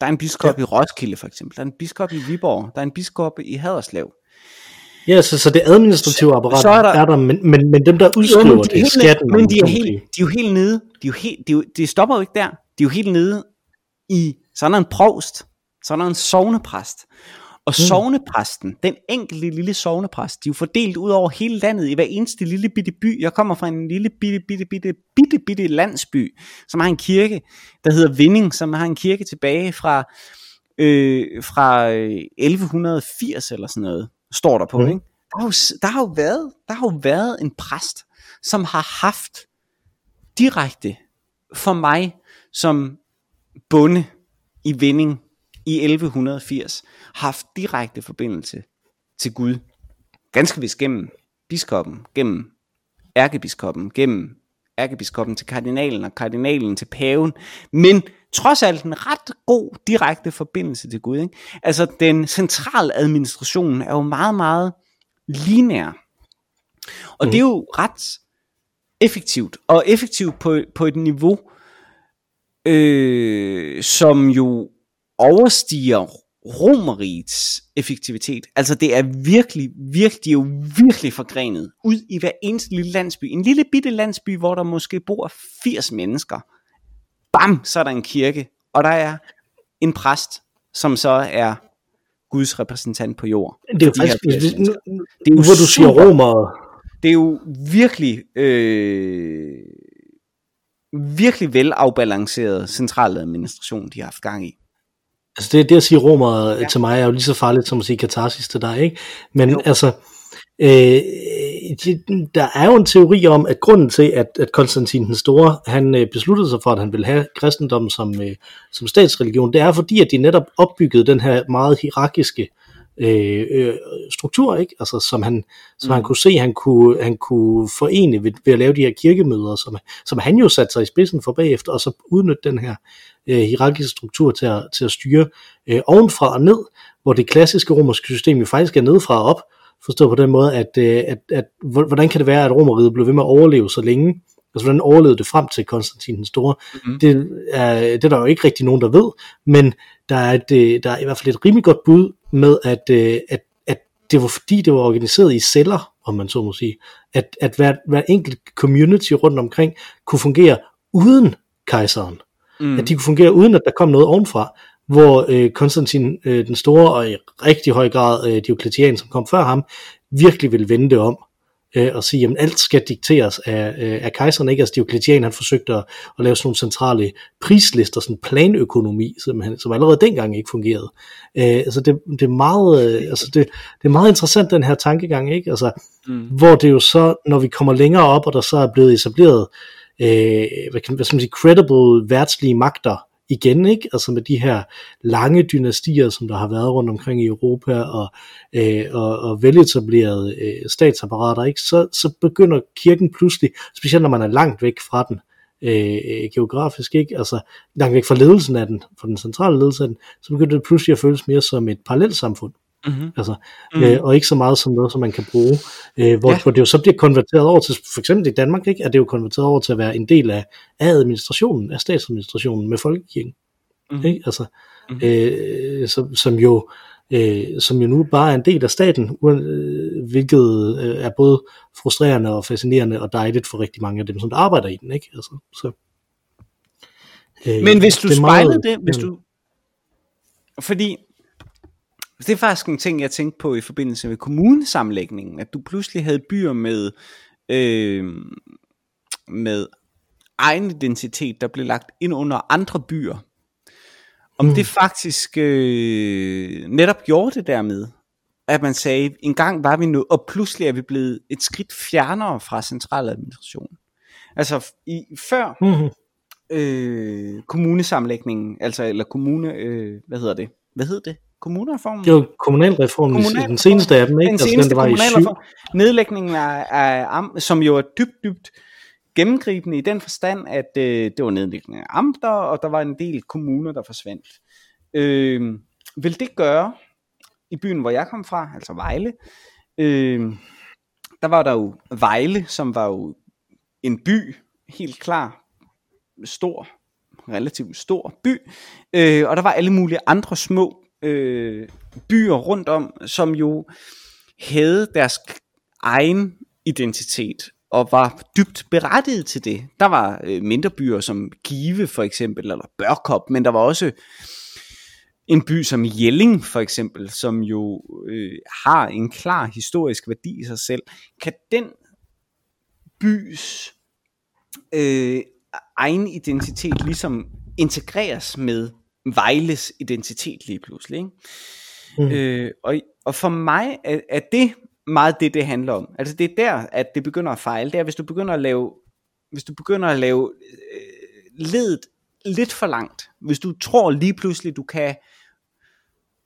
Speaker 2: Der er en biskop ja. i Roskilde for eksempel. Der er en biskop i Viborg. Der er en biskop i Haderslev.
Speaker 1: Ja, så, så det administrative apparat
Speaker 2: så er
Speaker 1: er
Speaker 2: der-
Speaker 1: er der men, men, men dem der
Speaker 2: Jo,
Speaker 1: udskriver
Speaker 2: men de
Speaker 1: det,
Speaker 2: er helt,
Speaker 1: skatten,
Speaker 2: men de er,
Speaker 1: må
Speaker 2: helt, de er jo helt nede. De, er jo helt, de, er jo, de stopper jo ikke der. De er jo helt nede i, så er der en provst, så er der en sovnepræst. Og
Speaker 1: Mm.
Speaker 2: sovnepræsten, den enkelte lille sovnepræst, de er jo fordelt ud over hele landet i hver eneste lille bitte by. Jeg kommer fra en lille bitte, bitte, bitte, bitte, bitte landsby, som har en kirke, der hedder Vinding, som har en kirke tilbage fra, øh, fra øh, 1180 eller sådan noget, står der på,
Speaker 1: Mm.
Speaker 2: ikke? Der har, jo, der, har jo været, der har jo været en præst, som har haft direkte for mig som bonde i Vinding i 1180, haft direkte forbindelse til Gud. Ganske vist gennem biskoppen, gennem ærkebiskoppen, gennem ærkebiskoppen til kardinalen og kardinalen til paven, men trods alt en ret god direkte forbindelse til Gud. Ikke? Altså den centrale administration er jo meget, meget linær. Og
Speaker 1: Mhm.
Speaker 2: det er jo ret effektivt, og effektivt på, på et niveau, øh, som jo overstiger romerigets effektivitet. Altså det er virkelig, virkelig, de er jo virkelig forgrenet ud i hver eneste lille landsby. En lille bitte landsby, hvor der måske bor 80 mennesker. Bam, så er der en kirke, og der er en præst, som så er Guds repræsentant på jord.
Speaker 1: Det er jo faktisk,
Speaker 2: 80
Speaker 1: hvis, nu,
Speaker 2: mennesker.
Speaker 1: nu,
Speaker 2: Det er jo
Speaker 1: hvor du siger
Speaker 2: super.
Speaker 1: romer,
Speaker 2: Det er jo virkelig, øh, virkelig velafbalanceret centraladministration, de har haft gang i.
Speaker 1: altså det, det at sige romer
Speaker 2: Ja.
Speaker 1: ja. til mig er jo lige så farligt som at sige katarsis til dig, ikke? Men
Speaker 2: Jo.
Speaker 1: jo. altså, øh, de, der er jo en teori om, at grunden til, at, at Konstantin den Store, han øh, besluttede sig for, at han ville have kristendommen som, øh, som statsreligion, det er fordi, at de netop opbyggede den her meget hierarkiske øh, øh, struktur, ikke? Altså, som han, som mm. han kunne se, han kunne, han kunne forene ved, ved at lave de her kirkemøder, som, som han jo satte sig i spidsen for bagefter, og så udnytte den her øh, hierarkiske struktur til at, til at styre øh, ovenfra og ned, hvor det klassiske romerske system jo faktisk er nedefra og op, forstået på den måde, at, øh, at, at hvor- hvordan kan det være, at romeriet blev ved med at overleve så længe? Altså, hvordan overlevede det frem til Konstantin den Store? Mm. Det, er, det er der jo ikke rigtig nogen, der ved, men der er, et, øh, der er i hvert fald et rimelig godt bud med, at, øh, at, at det var fordi, det var organiseret i celler, om man så må sige, at, at hver, hver enkelt community rundt omkring kunne fungere uden kejseren. Mm. At de kunne fungere uden, at der kom noget ovenfra, hvor øh, Konstantin øh, den Store, og i rigtig høj grad øh, Diocletian, som kom før ham, virkelig ville vende det om øh, og sige, at alt skal dikteres af, øh, af kejseren. Ikke? Altså Diocletian han forsøgte at, at lave sådan nogle centrale prislister, sådan planøkonomi, som, han, som allerede dengang ikke fungerede. Øh, altså det, det, er meget, øh, altså det, det er meget interessant, den her tankegang, ikke? Altså, mm. hvor det jo så, når vi kommer længere op, og der så er blevet etableret øh, hvad, kan, hvad skal man sige, credible værtslige magter igen, ikke? Altså med de her lange dynastier, som der har været rundt omkring i Europa, og, øh, og, og veletablerede øh, statsapparater, ikke? Så, så begynder kirken pludselig, specielt når man er langt væk fra den, øh, geografisk, ikke? Altså langt væk fra ledelsen af den, fra den centrale ledelse af den, så begynder det pludselig at føles mere som et parallelt samfund. Mm-hmm. Altså, mm. øh, og ikke så meget som noget, som man kan bruge, øh, hvor, ja. hvor det jo så bliver konverteret over til, for eksempel i Danmark, ikke, er det jo konverteret over til at være en del af, af administrationen, af statsadministrationen med folkekirken. Mm. Ikke? Altså, mm. øh, som, som jo øh, som jo nu bare er en del af staten, øh, hvilket øh, er både frustrerende og fascinerende og dejligt for rigtig mange af dem, som der arbejder i den. Ikke? Altså, så,
Speaker 2: øh, Men hvis du det spejlede meget, det, hvis du... Fordi det er faktisk en ting, jeg tænkte på i forbindelse med kommunesamlægningen, at du pludselig havde byer med, øh, med egen identitet, der blev lagt ind under andre byer. Om mm. det faktisk øh, netop gjorde det dermed, at man sagde, en gang var vi nu, og pludselig er vi blevet et skridt fjernere fra centraladministrationen. Altså i, før mm. øh, kommunesamlægningen, altså eller kommune, øh, hvad hedder det? Hvad hed det? Kommunalreformen?
Speaker 1: Det var kommunalreformen, kommunalreformen. den seneste af dem, ikke? Den
Speaker 2: seneste altså, den, der var. I syv. Nedlægningen af, af, som jo er dybt, dybt gennemgribende i den forstand, at øh, det var nedlægning af amter, og der var en del kommuner, der forsvandt. Øh, vil det gøre, i byen, hvor jeg kom fra, altså Vejle, øh, der var der jo Vejle, som var jo en by, helt klar, stor, relativt stor by, øh, og der var alle mulige andre små øh, byer rundt om, som jo havde deres egen identitet og var dybt berettiget til det. Der var øh, mindre byer som Give for eksempel, eller Børkop, men der var også en by som Jelling for eksempel, som jo øh, har en klar historisk værdi i sig selv. Kan den bys øh, egen identitet ligesom integreres med Vejles identitet lige pludselig. Ikke? Mm. Øh, og, og for mig er, er det meget det, det handler om. Altså det er der, at det begynder at fejle. Det er, hvis du begynder at lave, hvis du begynder at lave øh, ledet lidt for langt. Hvis du tror lige pludselig, du kan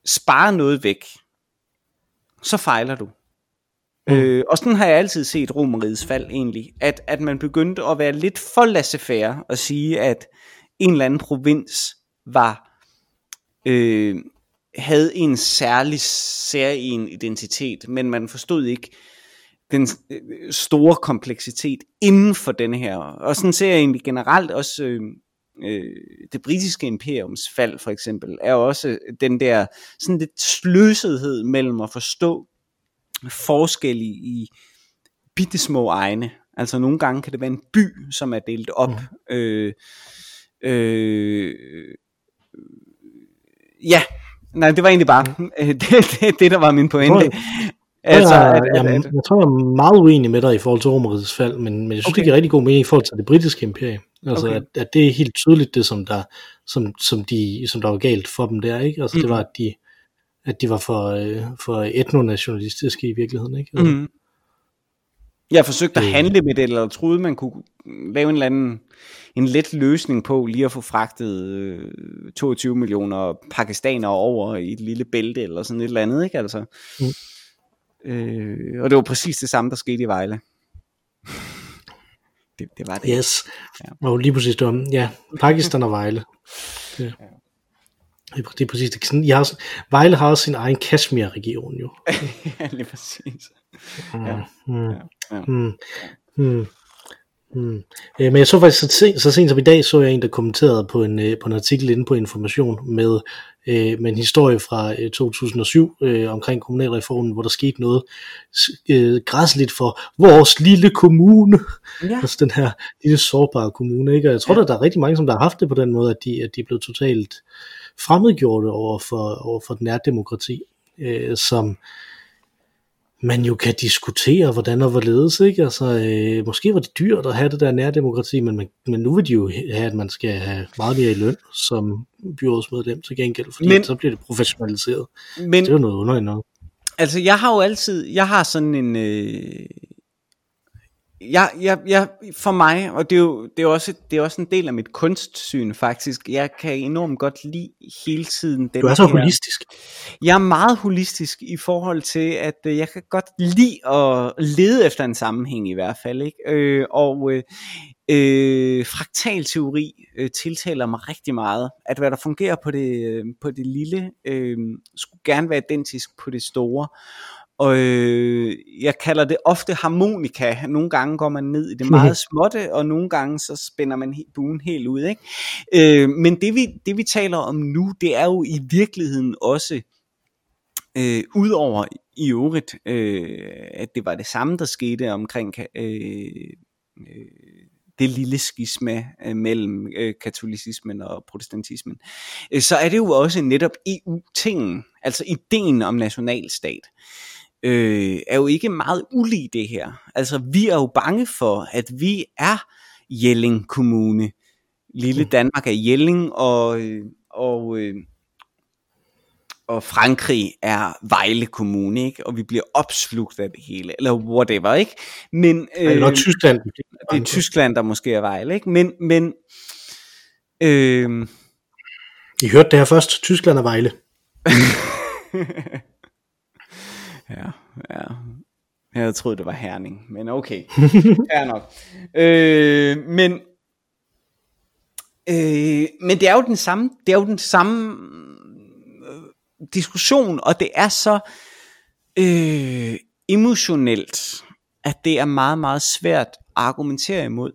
Speaker 2: spare noget væk, så fejler du. Mm. Øh, og sådan har jeg altid set Romeriets fald egentlig, at, at man begyndte at være lidt for laissez og sige, at en eller anden provins var øh, havde en særlig særlig identitet, men man forstod ikke den øh, store kompleksitet inden for denne her. Og sådan ser jeg egentlig generelt også øh, øh, det britiske imperiums fald for eksempel, er også den der sådan lidt sløsethed mellem at forstå forskel i, i bitte små egne. Altså nogle gange kan det være en by, som er delt op. Mm. Øh, øh, ja, nej, det var egentlig bare det, det, det der var min pointe.
Speaker 1: Altså, jeg, at, at, at, jeg tror, jeg er meget uenig med dig i forhold til Romerrigets fald, men, men jeg synes, okay. det giver rigtig god mening i forhold til det britiske imperium. Altså, okay. at, at det er helt tydeligt det, som der, som, som de, som der var galt for dem der, ikke? Altså, mm. det var, at de, at de var for, øh, for etnonationalistiske i virkeligheden, ikke? Altså, mm.
Speaker 2: Jeg forsøgte at handle med det, eller troede, man kunne lave en eller anden en let løsning på lige at få fragtet øh, 22 millioner pakistanere over i et lille bælte eller sådan et eller andet, ikke altså? Mm. Øh, og det var præcis det samme, der skete i Vejle. det, det var det.
Speaker 1: Yes, ja. og lige præcis det ja, Pakistan og Vejle. Det. Ja. Det er præcis det. Jeg har, Vejle har også sin egen Kashmir-region jo.
Speaker 2: ja, lige præcis.
Speaker 1: Mm, ja. Mm, ja. Ja. Mm, mm. Mm. Øh, men jeg så faktisk så, sent, så sent som i dag, så jeg en, der kommenterede på en, øh, på en artikel inde på Information med, øh, med en historie fra øh, 2007 øh, omkring kommunalreformen, hvor der skete noget øh, græsligt for vores lille kommune. Ja. altså den her lille sårbare kommune. Ikke? Og jeg tror, ja. at der er rigtig mange, som der har haft det på den måde, at de, at de er blevet totalt fremmedgjorte over for, over for den nærdemokrati, øh, som man jo kan diskutere, hvordan og hvorledes, ikke? Altså, øh, måske var det dyrt at have det der nærdemokrati, men, man, men nu vil de jo have, at man skal have meget mere i løn som byrådsmedlem til gengæld, fordi men, så bliver det professionaliseret. Men, det er jo noget underligt noget.
Speaker 2: Altså, jeg har jo altid, jeg har sådan en, øh, jeg, jeg, jeg, for mig, og det er jo det er også, det er også en del af mit kunstsyn faktisk, jeg kan enormt godt lide hele tiden
Speaker 1: den Du er så her. holistisk.
Speaker 2: Jeg er meget holistisk i forhold til, at øh, jeg kan godt lide at lede efter en sammenhæng i hvert fald. Ikke? Øh, og øh, Øh, fraktalteori øh, tiltaler mig rigtig meget. At hvad der fungerer på det, øh, på det lille, øh, skulle gerne være identisk på det store. Og øh, jeg kalder det ofte harmonika. Nogle gange går man ned i det meget småtte, og nogle gange så spænder man he- buen helt ud. Ikke? Øh, men det vi, det vi taler om nu, det er jo i virkeligheden også, øh, udover i øvrigt, øh, at det var det samme, der skete omkring øh, øh, det lille skisma øh, mellem øh, katolicismen og protestantismen, øh, så er det jo også netop EU-tingen, altså ideen om nationalstat, øh, er jo ikke meget ulig det her. Altså vi er jo bange for, at vi er Jelling Kommune. Lille Danmark er Jelling, og, øh, og, øh, og Frankrig er Vejle Kommune, ikke? og vi bliver opslugt af det hele, eller whatever, ikke? Men,
Speaker 1: Øh, Eller Tyskland.
Speaker 2: det er Tyskland, der måske er Vejle, ikke? Men, men øh,
Speaker 1: I hørte det her først. Tyskland og Vejle.
Speaker 2: ja, ja. Jeg havde troet, det var Herning, men okay. Fair nok. Øh, men, øh, men det er jo den samme, det er jo den samme øh, diskussion, og det er så øh, emotionelt, at det er meget, meget svært at argumentere imod.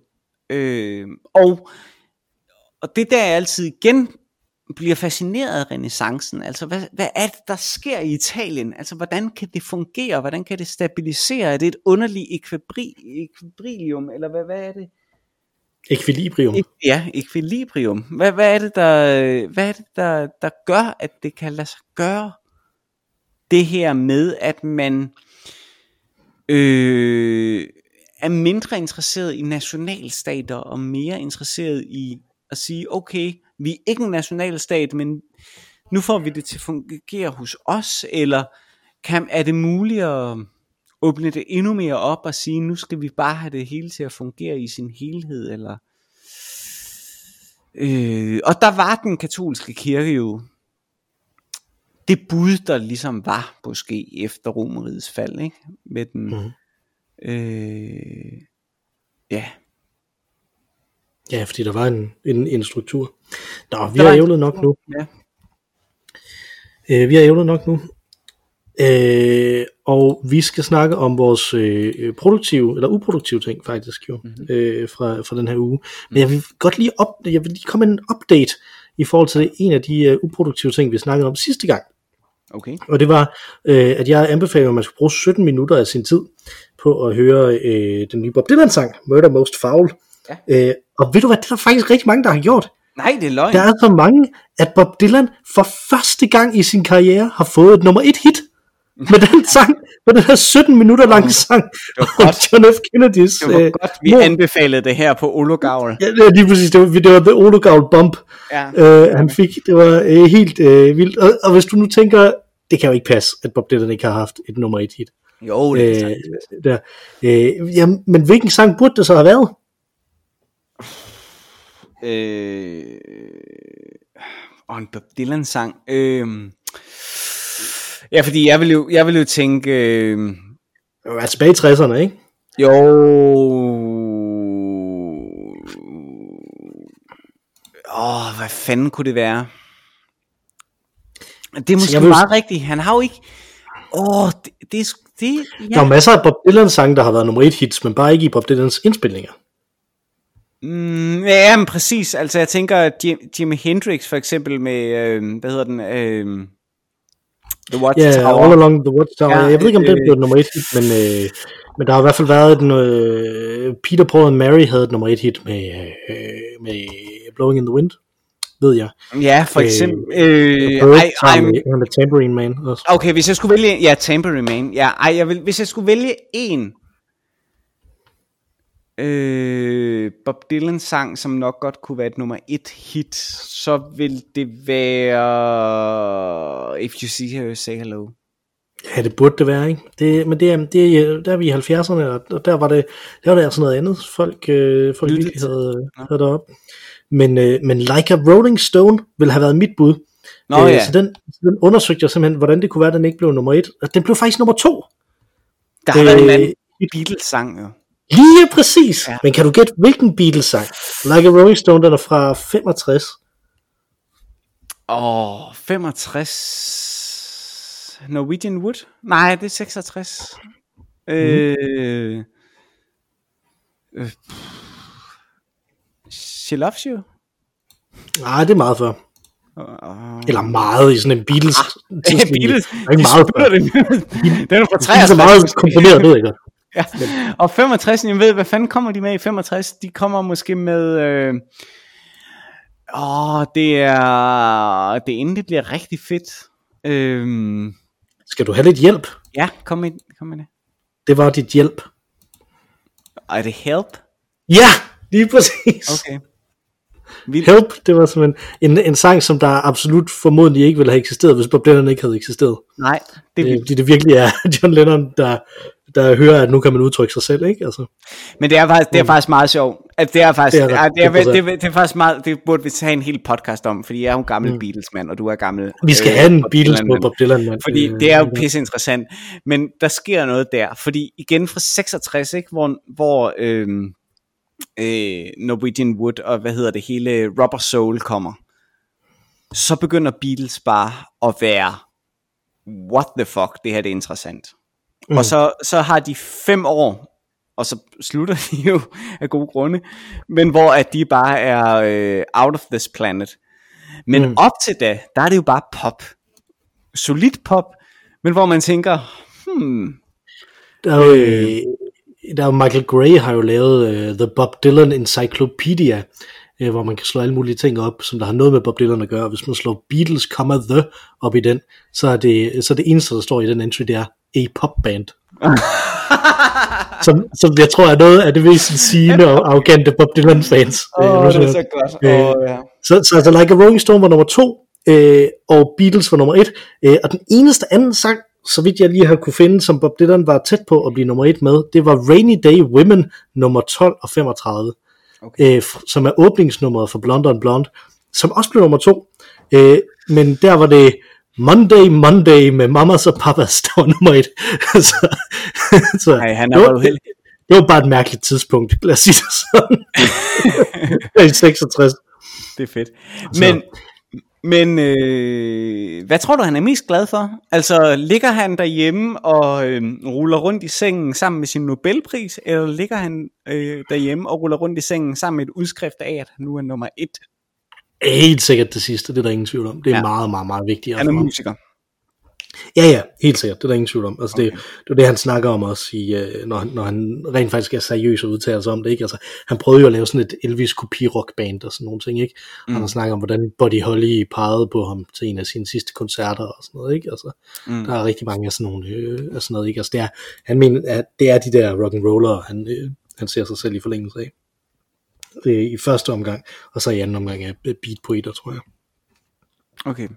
Speaker 2: Øh, og, og det der jeg altid igen bliver fascineret af renaissancen. Altså, hvad, hvad er det, der sker i Italien? Altså, hvordan kan det fungere? Hvordan kan det stabilisere? Er det et underligt ekvibri, ekvibrium, eller hvad, hvad er det?
Speaker 1: Equilibrium.
Speaker 2: Ek- Ja, ekvilibrium. Hvad, hvad er det, der, hvad er det der, der gør, at det kan lade sig gøre? Det her med, at man øh, er mindre interesseret i nationalstater, og mere interesseret i at sige, okay, vi er ikke en nationalstat, men nu får vi det til at fungere hos os, eller kan, er det muligt at åbne det endnu mere op og sige, nu skal vi bare have det hele til at fungere i sin helhed, eller øh, og der var den katolske kirke jo det bud, der ligesom var måske efter Romerigets fald, ikke? Med den,
Speaker 1: Mhm.
Speaker 2: øh, ja,
Speaker 1: Ja, fordi der var en, en, en struktur. Nå, vi
Speaker 2: Der
Speaker 1: har ævlet nok nu.
Speaker 2: ja.
Speaker 1: Øh, vi har ævlet nok nu. Øh, og vi skal snakke om vores øh, produktive, eller uproduktive ting faktisk jo, mm-hmm. øh, fra, fra den her uge. Men jeg vil godt lige, op, jeg vil lige komme med en update i forhold til en af de øh, uproduktive ting, vi snakkede om sidste gang.
Speaker 2: Okay.
Speaker 1: Og det var, øh, at jeg anbefalede, at man skulle bruge 17 minutter af sin tid på at høre øh, den nye Bob Dylan sang, Murder Most Foul.
Speaker 2: Ja.
Speaker 1: Øh, og ved du hvad, det er der faktisk rigtig mange, der har gjort.
Speaker 2: Nej, det er løgn.
Speaker 1: Der er så mange, at Bob Dylan for første gang i sin karriere har fået et nummer et hit med den sang, med den her 17 minutter lange sang
Speaker 2: var
Speaker 1: om
Speaker 2: godt.
Speaker 1: John F. Kennedys.
Speaker 2: Det var
Speaker 1: øh,
Speaker 2: godt, vi
Speaker 1: mor.
Speaker 2: anbefalede det her på Ologavl.
Speaker 1: Ja, det er lige præcis, det var, det var The Ologavl Bump,
Speaker 2: Ja.
Speaker 1: øh, han fik. Det var øh, helt øh, vildt. Og, og hvis du nu tænker, det kan jo ikke passe, at Bob Dylan ikke har haft et nummer et hit.
Speaker 2: Jo, det er
Speaker 1: Øh, der. Øh, jamen, men hvilken sang burde det så have været?
Speaker 2: Øh, og en Bob Dylan sang. Øh, ja, fordi jeg vil jo, jeg vil jo tænke, øh,
Speaker 1: Det var tilbage i 60'erne, ikke?
Speaker 2: jo, åh, hvad fanden kunne det være? Det er måske
Speaker 1: jeg vil-
Speaker 2: meget rigtigt. Han har jo ikke, åh, det, det, det, ja.
Speaker 1: Der er masser af Bob Dylan sange, der har været nummer et hits, men bare ikke i Bob Dylans indspilninger.
Speaker 2: Mm, ja, men præcis. Altså, jeg tænker, at Jim, Jimi Hendrix for eksempel med, øh, hvad hedder den, øh, The Watch
Speaker 1: Ja,
Speaker 2: Tower.
Speaker 1: All Along the Watchtower.
Speaker 2: Ja,
Speaker 1: jeg ved ikke, om
Speaker 2: øh,
Speaker 1: blev nummer et hit, men, øh, men der har i hvert fald været et, øh, Peter, Paul and Mary havde et nummer et hit med, øh, med Blowing in the Wind, ved jeg.
Speaker 2: Ja, for
Speaker 1: Øh,
Speaker 2: eksempel. Øh,
Speaker 1: Bird
Speaker 2: ej,
Speaker 1: sammen med, med Tambourine Man også.
Speaker 2: okay, hvis jeg skulle vælge, ja, Tambourine Man. Ja, ej, jeg vil, hvis jeg skulle vælge en øh, Bob Dylan sang, som nok godt kunne være et nummer et hit, så vil det være If You See Her, Say Hello.
Speaker 1: Ja, det burde det være, ikke? Det, men det, er- det, er- der er vi i 70'erne, og- der var det, der var det altså noget andet, folk, øh, folk virkelig havde, havde deroppe. Men, øh, men Like a Rolling Stone ville have været mit bud.
Speaker 2: Nå
Speaker 1: Øh,
Speaker 2: ja,
Speaker 1: Så den, den undersøgte jeg simpelthen, hvordan det kunne være, at den ikke blev nummer et. Og den blev faktisk nummer to.
Speaker 2: der har været en
Speaker 1: øh,
Speaker 2: anden Beatles sang jo.
Speaker 1: Lige præcis. Ja. Men kan du gætte, hvilken Beatles-sang? Like a Rolling Stone, den er fra 65.
Speaker 2: Åh, oh, 65... Norwegian Wood? Nej, det er 66. Mm. Øh, øh, She Loves You?
Speaker 1: Nej, det er meget før. Uh, Eller meget i sådan en Beatles
Speaker 2: uh, Beatles,
Speaker 1: er ikke meget før.
Speaker 2: Den, den er fra 63.
Speaker 1: Det er meget komponeret, ved jeg godt.
Speaker 2: Ja. Og 65, jeg ved, hvad fanden kommer de med i 65? De kommer måske med... Øh, åh, det er... Det inden det bliver rigtig fedt. Øh,
Speaker 1: Skal du have lidt hjælp?
Speaker 2: Ja, kom med, kom med det.
Speaker 1: Det var dit hjælp.
Speaker 2: Er det help?
Speaker 1: Ja, lige præcis.
Speaker 2: Okay.
Speaker 1: Vildt. Help, det var simpelthen en, en sang, som der absolut formodentlig ikke ville have eksisteret, hvis Bob Dylan ikke havde eksisteret.
Speaker 2: Nej,
Speaker 1: det er vildt. Fordi det virkelig er John Lennon, der, der hører, at nu kan man udtrykke sig selv, ikke? Altså.
Speaker 2: Men det er faktisk, det er faktisk meget sjovt. At det er faktisk, det er, det, er, det, er, det, er, det er faktisk meget, det burde vi tage en hel podcast om, fordi jeg er jo en gammel mm. Beatles-mand, og du er gammel...
Speaker 1: Vi skal øh, have en Beatles på Bob Dylan-mand.
Speaker 2: Fordi det er jo pisse interessant. Men der sker noget der, fordi igen fra 66, ikke, hvor, hvor øh, øh, Norwegian Wood og hvad hedder det hele, Rubber Soul kommer, så begynder Beatles bare at være, what the fuck, det her det er interessant. Mm. Og så, så har de fem år, og så slutter de jo af gode grunde, men hvor at de bare er øh, out of this planet. Men mm. op til da, der er det jo bare pop. Solid pop, men hvor man tænker, hmm...
Speaker 1: Der er jo, øh, der er jo Michael Gray har jo lavet uh, The Bob Dylan Encyclopedia, uh, hvor man kan slå alle mulige ting op, som der har noget med Bob Dylan at gøre. Hvis man slår Beatles, the op i den, så er det, så er det eneste, der står i den entry, det er a pop band. som, som jeg tror er noget af det mest sigende og arrogante Bob Dylan fans.
Speaker 2: Åh, oh, det er så godt. Øh, oh, ja.
Speaker 1: så, så altså Like a Rolling Stone var nummer to, øh, og Beatles var nummer et, øh, og den eneste anden sang, så vidt jeg lige har kunne finde, som Bob Dylan var tæt på at blive nummer et med, det var Rainy Day Women nummer 12 og 35, okay. øh, som er åbningsnummeret for Blonde on Blonde, som også blev nummer to, øh, men der var det Monday, Monday med Mamas og Papas, der var nummer et. så,
Speaker 2: så, Ej, han er jo heldig.
Speaker 1: Det var bare et mærkeligt tidspunkt, lad os sige det sådan. I 66.
Speaker 2: Det er fedt. Men, men øh, hvad tror du, han er mest glad for? Altså, ligger han derhjemme og øh, ruller rundt i sengen sammen med sin Nobelpris, eller ligger han øh, derhjemme og ruller rundt i sengen sammen med et udskrift af, at nu er nummer et?
Speaker 1: Helt sikkert det sidste, det er der ingen tvivl om. Det er ja. meget, meget, meget vigtigt.
Speaker 2: Han er musiker.
Speaker 1: Ja, ja, helt sikkert. Det er der ingen tvivl om. Altså, okay. det, det er det, han snakker om også, i, uh, når, når han rent faktisk er seriøs og udtaler sig om det. Ikke? Altså, han prøvede jo at lave sådan et Elvis kopi band og sådan nogle ting. Ikke? Mm. Han har snakket om, hvordan Buddy Holly pegede på ham til en af sine sidste koncerter og sådan noget. Ikke? Altså, mm. Der er rigtig mange af sådan nogle øh, af sådan noget. Ikke? Altså, det er, han mener, at det er de der rock and roller, han, øh, han ser sig selv i forlængelse af øh, i første omgang, og så i anden omgang af beat poeter, tror jeg.
Speaker 2: Okay.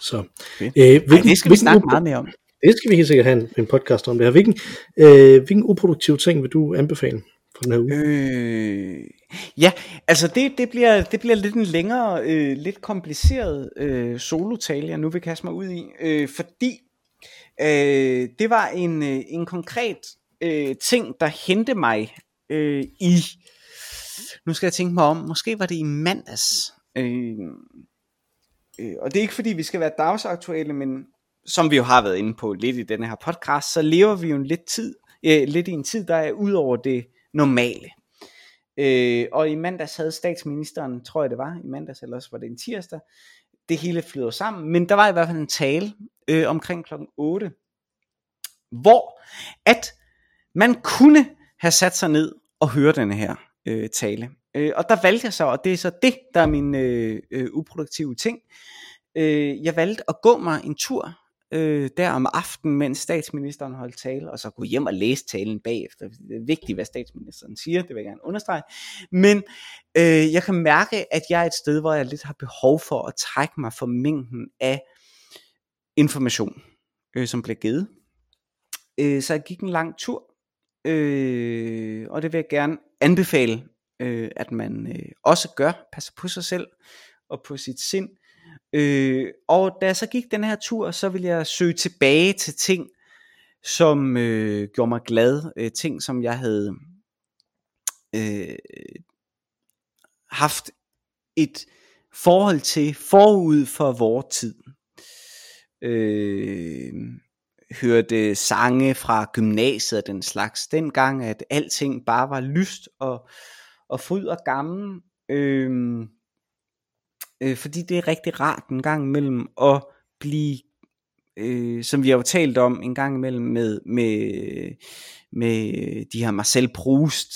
Speaker 1: Så,
Speaker 2: øh, hvilken, Ej, det skal vi snakke meget mere om.
Speaker 1: Det skal vi helt sikkert have en, en podcast om det her. Hvilken, øh, hvilken uproduktiv ting vil du anbefale for den her uge?
Speaker 2: Øh, ja, altså det, det, bliver, det bliver lidt en længere, øh, lidt kompliceret øh, solotale, jeg nu vil kaste mig ud i, øh, fordi øh, det var en, øh, en konkret øh, ting, der hente mig øh, i nu skal jeg tænke mig om, måske var det i mandags. Øh, øh, og det er ikke fordi vi skal være dagsaktuelle, men som vi jo har været inde på lidt i denne her podcast, så lever vi jo en lidt, tid, øh, lidt i en tid, der er ud over det normale. Øh, og i mandags havde statsministeren, tror jeg det var, i mandags, eller også var det en tirsdag, det hele flyder sammen, men der var i hvert fald en tale øh, omkring klokken 8, hvor at man kunne have sat sig ned og høre den her øh, tale. Øh, og der valgte jeg så, og det er så det, der er min øh, øh, uproduktive ting. Øh, jeg valgte at gå mig en tur øh, der om aftenen, mens statsministeren holdt tale, og så gå hjem og læse talen bagefter. Det er vigtigt, hvad statsministeren siger, det vil jeg gerne understrege. Men øh, jeg kan mærke, at jeg er et sted, hvor jeg lidt har behov for at trække mig for mængden af information, øh, som bliver givet. Øh, så jeg gik en lang tur, øh, og det vil jeg gerne anbefale, øh, at man øh, også gør, passer på sig selv og på sit sind. Øh, og da jeg så gik den her tur, så vil jeg søge tilbage til ting, som øh, gjorde mig glad, øh, ting som jeg havde øh, haft et forhold til forud for vores tid. Øh, hørte sange fra gymnasiet og den slags dengang, at alting bare var lyst og, og fryd og gammel. øhm, øh, fordi det er rigtig rart en gang imellem at blive, øh, som vi har jo talt om en gang imellem med, med, med de her Marcel Proust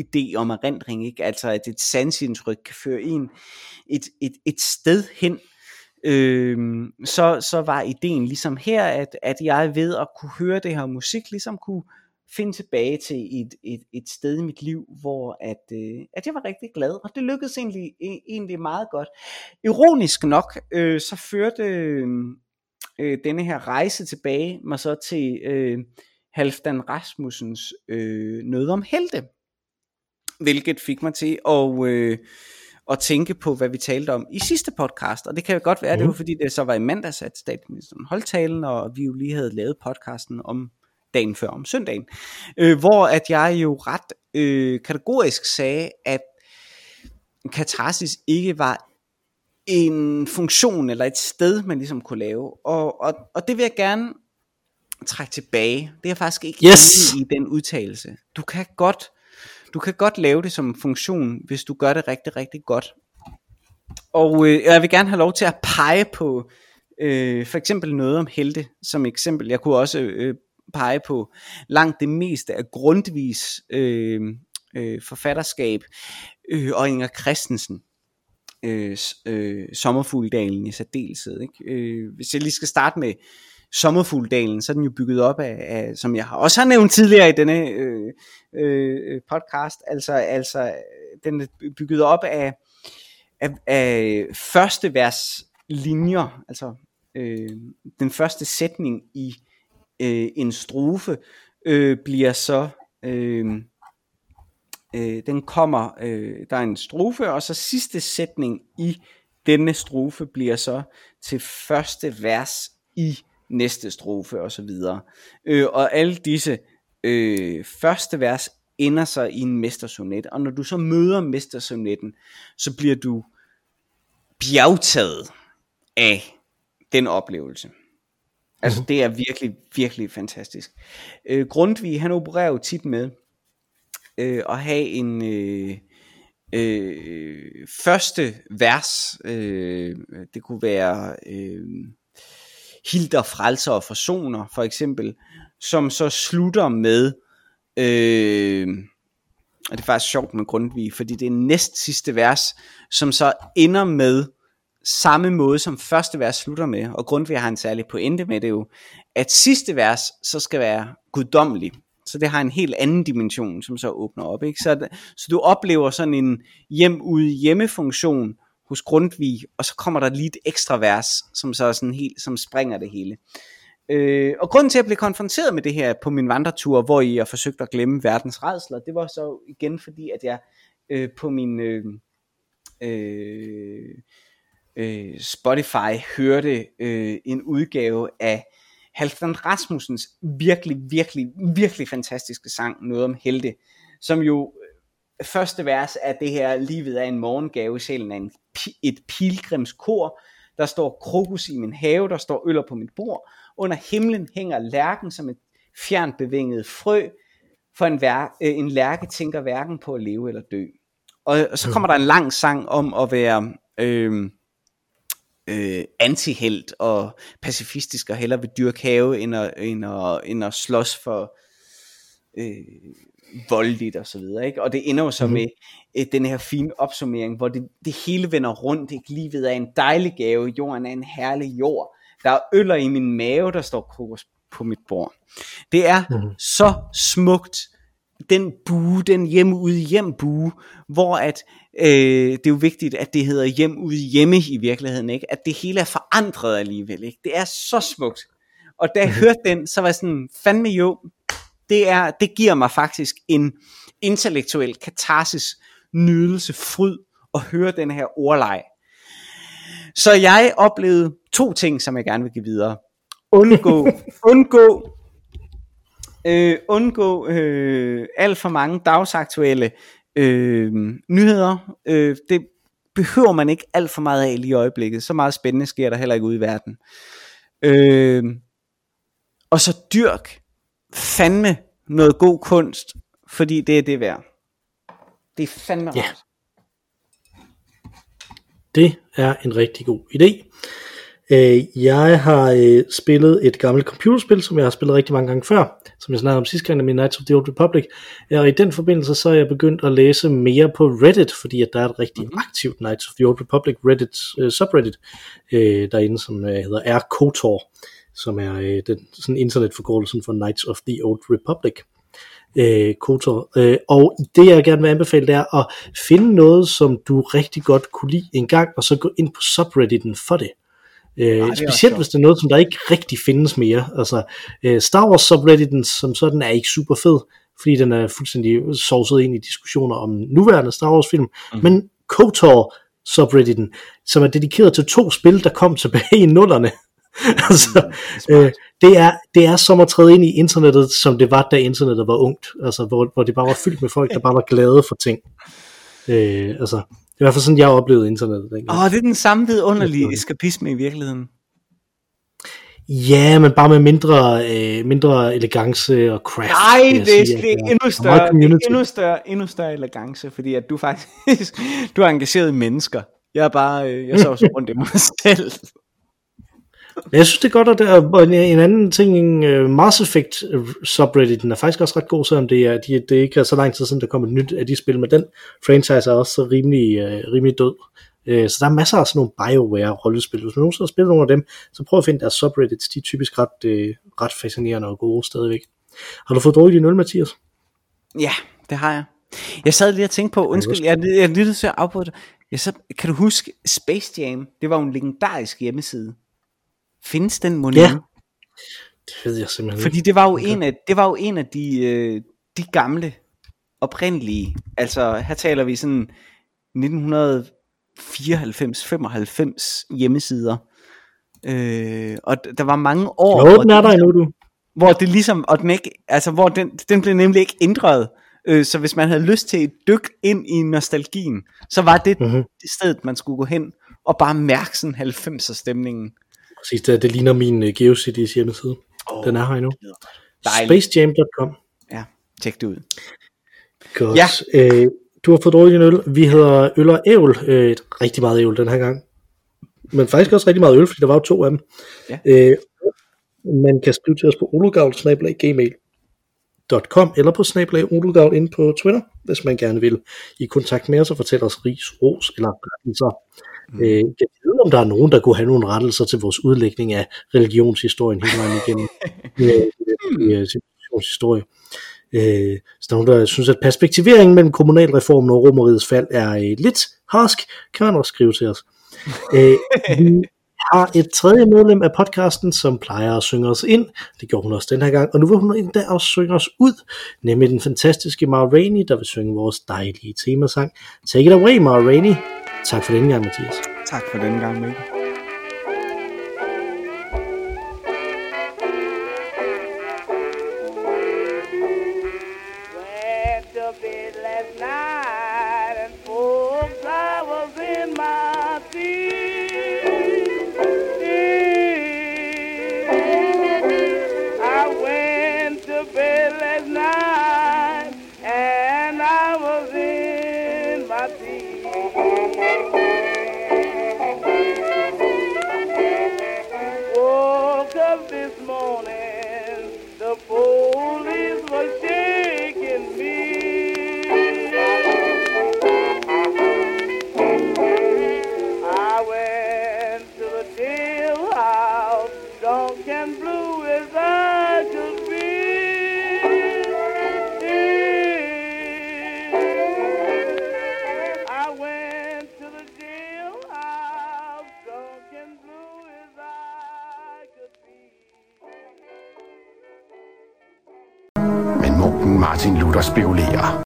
Speaker 2: idé om erindring, ikke? altså at et sansindtryk kan føre en et, et, et sted hen, øh, så, så var ideen ligesom her, at, at jeg ved at kunne høre det her musik, ligesom kunne finde tilbage til et, et, et sted i mit liv, hvor at, øh, at jeg var rigtig glad, og det lykkedes egentlig, e, egentlig meget godt. Ironisk nok, øh, så førte øh, øh, denne her rejse tilbage mig så til øh, Halfdan Rasmussens øh, Nød om Helte, hvilket fik mig til at, øh, at tænke på, hvad vi talte om i sidste podcast, og det kan jo godt være, mm. det var fordi det så var i mandags, at statsministeren holdt talen, og vi jo lige havde lavet podcasten om dagen før om søndagen, øh, hvor at jeg jo ret øh, kategorisk sagde, at katarsis ikke var en funktion eller et sted, man ligesom kunne lave. Og, og, og det vil jeg gerne trække tilbage. Det er faktisk ikke
Speaker 1: yes.
Speaker 2: i den udtalelse. Du kan godt du kan godt lave det som en funktion, hvis du gør det rigtig, rigtig godt. Og øh, jeg vil gerne have lov til at pege på øh, for eksempel noget om helte som eksempel. Jeg kunne også øh, pege på langt det meste af grundvis øh, øh, forfatterskab øh, og Inger Christensen øh, øh, Sommerfugldalen i særdeleshed. Ikke? Øh, hvis jeg lige skal starte med Sommerfugldalen, så er den jo bygget op af, af som jeg også har nævnt tidligere i denne øh, øh, podcast, altså, altså den er bygget op af, af, af første vers linjer, altså øh, den første sætning i øh, en strofe øh, bliver så øh, øh, den kommer øh, der er en strofe og så sidste sætning i denne strofe bliver så til første vers i næste strofe og så videre. Øh, og alle disse øh, første vers ender så i en mestersonet, og når du så møder mestersonetten, så bliver du bjergtaget af den oplevelse. Altså mhm. det er virkelig, virkelig fantastisk. Øh, Grundtvig, han opererer jo tit med øh, at have en øh, øh, første vers, øh, det kunne være øh, Hilder, Frelser og Forsoner for eksempel, som så slutter med, øh, og det er faktisk sjovt med Grundtvig, fordi det er næst sidste vers, som så ender med, samme måde som første vers slutter med, og Grundtvig har en særlig pointe med det jo, at sidste vers så skal være guddommelig. Så det har en helt anden dimension, som så åbner op. Ikke? Så, så du oplever sådan en hjem-ude-hjemme-funktion, hos Grundtvig, og så kommer der lige et ekstra vers, som så er sådan helt, som springer det hele. Øh, og grunden til at blive konfronteret med det her på min vandretur, hvor jeg forsøgte at glemme verdens redsler, det var så igen fordi, at jeg øh, på min øh, øh, øh, Spotify hørte øh, en udgave af Halvdan Rasmussens virkelig, virkelig, virkelig fantastiske sang, Noget om Helte, som jo øh, første vers er det her, livet er en morgengave, sjælen er en, et pilgrimskor, der står krokus i min have, der står øller på mit bord, under himlen hænger lærken som et fjernbevinget frø, for en, vær, øh, en lærke tænker hverken på at leve eller dø. Og, og så kommer der en lang sang om at være... Øh, øh, antihelt og pacifistisk og hellere vil dyrke have end at, end at, end at slås for øh, voldeligt og så videre. Ikke? Og det ender jo så mm-hmm. med øh, den her fine opsummering, hvor det, det hele vender rundt. Ikke? Livet er en dejlig gave, jorden er en herlig jord. Der er øller i min mave, der står kokos på mit bord. Det er mm-hmm. så smukt, den bue, den hjem ud hjem bue, hvor at øh, det er jo vigtigt, at det hedder hjem ud hjemme i virkeligheden, ikke? At det hele er forandret alligevel, ikke? Det er så smukt. Og da jeg mhm. hørte den, så var jeg sådan, fandme jo, det, er, det giver mig faktisk en intellektuel katarsis, nydelse, fryd at høre den her ordleg. Så jeg oplevede to ting, som jeg gerne vil give videre. Undgå, undgå øh, undgå øh, alt for mange dagsaktuelle øh, nyheder. Øh, det behøver man ikke alt for meget af lige i øjeblikket. Så meget spændende sker der heller ikke ude i verden. Øh, og så dyrk fandme noget god kunst, fordi det er det værd. Det er fandme rart.
Speaker 1: Ja. Det er en rigtig god idé. Øh, jeg har øh, spillet et gammelt computerspil, som jeg har spillet rigtig mange gange før, som jeg snakkede om sidste gang, nemlig Knights of the Old Republic. Og i den forbindelse så er jeg begyndt at læse mere på Reddit, fordi at der er et rigtig mm-hmm. aktivt Knights of the Old Republic Reddit uh, subreddit uh, derinde, som uh, hedder R-KOTOR, som er uh, den sådan internetforkortelsen for Knights of the Old Republic øh, Kotor. Øh, og det jeg gerne vil anbefale, det er at finde noget, som du rigtig godt kunne lide en gang, og så gå ind på subredditen for det. Øh, Nej, det specielt hvis det er noget, som der ikke rigtig findes mere. Altså, øh, Star Wars subredditen som sådan er ikke super fed, fordi den er fuldstændig sovset ind i diskussioner om nuværende Star Wars film, mm. men KOTOR subredditen, som er dedikeret til to spil, der kom tilbage i nullerne. altså, øh, det, er, det er som at træde ind i internettet, som det var, da internettet var ungt. Altså, hvor, hvor det bare var fyldt med folk, der bare var glade for ting. Øh, altså, det er i hvert fald sådan, jeg oplevede internettet
Speaker 2: dengang. Åh, oh, det er den samme vidunderlige eskapisme i virkeligheden.
Speaker 1: Ja, men bare med mindre, øh, mindre elegance og craft.
Speaker 2: Nej, det, sige, det er endnu større, endnu større, endnu større elegance, fordi at du faktisk, du er engageret i mennesker. Jeg er bare, øh, jeg så også rundt i mig selv.
Speaker 1: Jeg synes det er godt, at der er en anden ting, uh, Mass Effect subreddit, den er faktisk også ret god, selvom det er, de, det ikke er så lang tid siden, der kom et nyt af de spil, men den franchise er også rimelig, uh, rimelig død. Uh, så der er masser af sådan nogle BioWare-rollespil. Hvis man nogensinde har spillet nogle af dem, så prøv at finde deres subreddits. De er typisk ret, uh, ret fascinerende og gode stadigvæk. Har du fået drukket din øl, Mathias?
Speaker 2: Ja, det har jeg. Jeg sad lige og tænkte på, undskyld, jeg, jeg er lidt til at afbryde dig. Jeg så, kan du huske Space Jam? Det var jo en legendarisk hjemmeside. Findes den mon
Speaker 1: Ja. Det ved jeg simpelthen
Speaker 2: Fordi det var jo, en af, det var jo en af de, øh, de gamle, oprindelige, altså her taler vi sådan 1994-95 hjemmesider. Øh, og der var mange år.
Speaker 1: Jo, den er der endnu, du.
Speaker 2: Hvor det ligesom, og den ikke, altså hvor den, den blev nemlig ikke ændret. Øh, så hvis man havde lyst til et dyk ind i nostalgien, så var det mm-hmm. det sted, man skulle gå hen og bare mærke sådan 90'er stemningen.
Speaker 1: Præcis, det, det ligner min uh, GeoCities hjemmeside. Oh, Den er her endnu. Spacejam.com
Speaker 2: Ja, tjek det ud.
Speaker 1: Godt. Ja. Øh, du har fået drukket en øl. Vi hedder Øl og Ævl. Øh, rigtig meget ævl den her gang. Men faktisk også rigtig meget øl, fordi der var jo to af dem. Ja. Øh, man kan skrive til os på olugavl.gmail.com eller på snablag inde på Twitter, hvis man gerne vil i kontakt med os og fortælle os ris, ros eller rettelser. Mm. Øh, jeg ved, om der er nogen, der kunne have nogle rettelser til vores udlægning af religionshistorien hele vejen igennem øh, civilisationshistorie. Øh, så der er nogen, der synes, at perspektiveringen mellem kommunalreformen og romeriets fald er øh, lidt harsk, kan man også skrive til os. øh, vi har et tredje medlem af podcasten, som plejer at synge os ind. Det gjorde hun også den her gang, og nu vil hun endda også synge os ud, nemlig den fantastiske Mara Rainey, der vil synge vores dejlige temasang. Take it away, Mara Rainey. Tak for denne gang, Mathias.
Speaker 2: Tak for denne gang, Mikkel.
Speaker 3: Martin Luther spekulerer.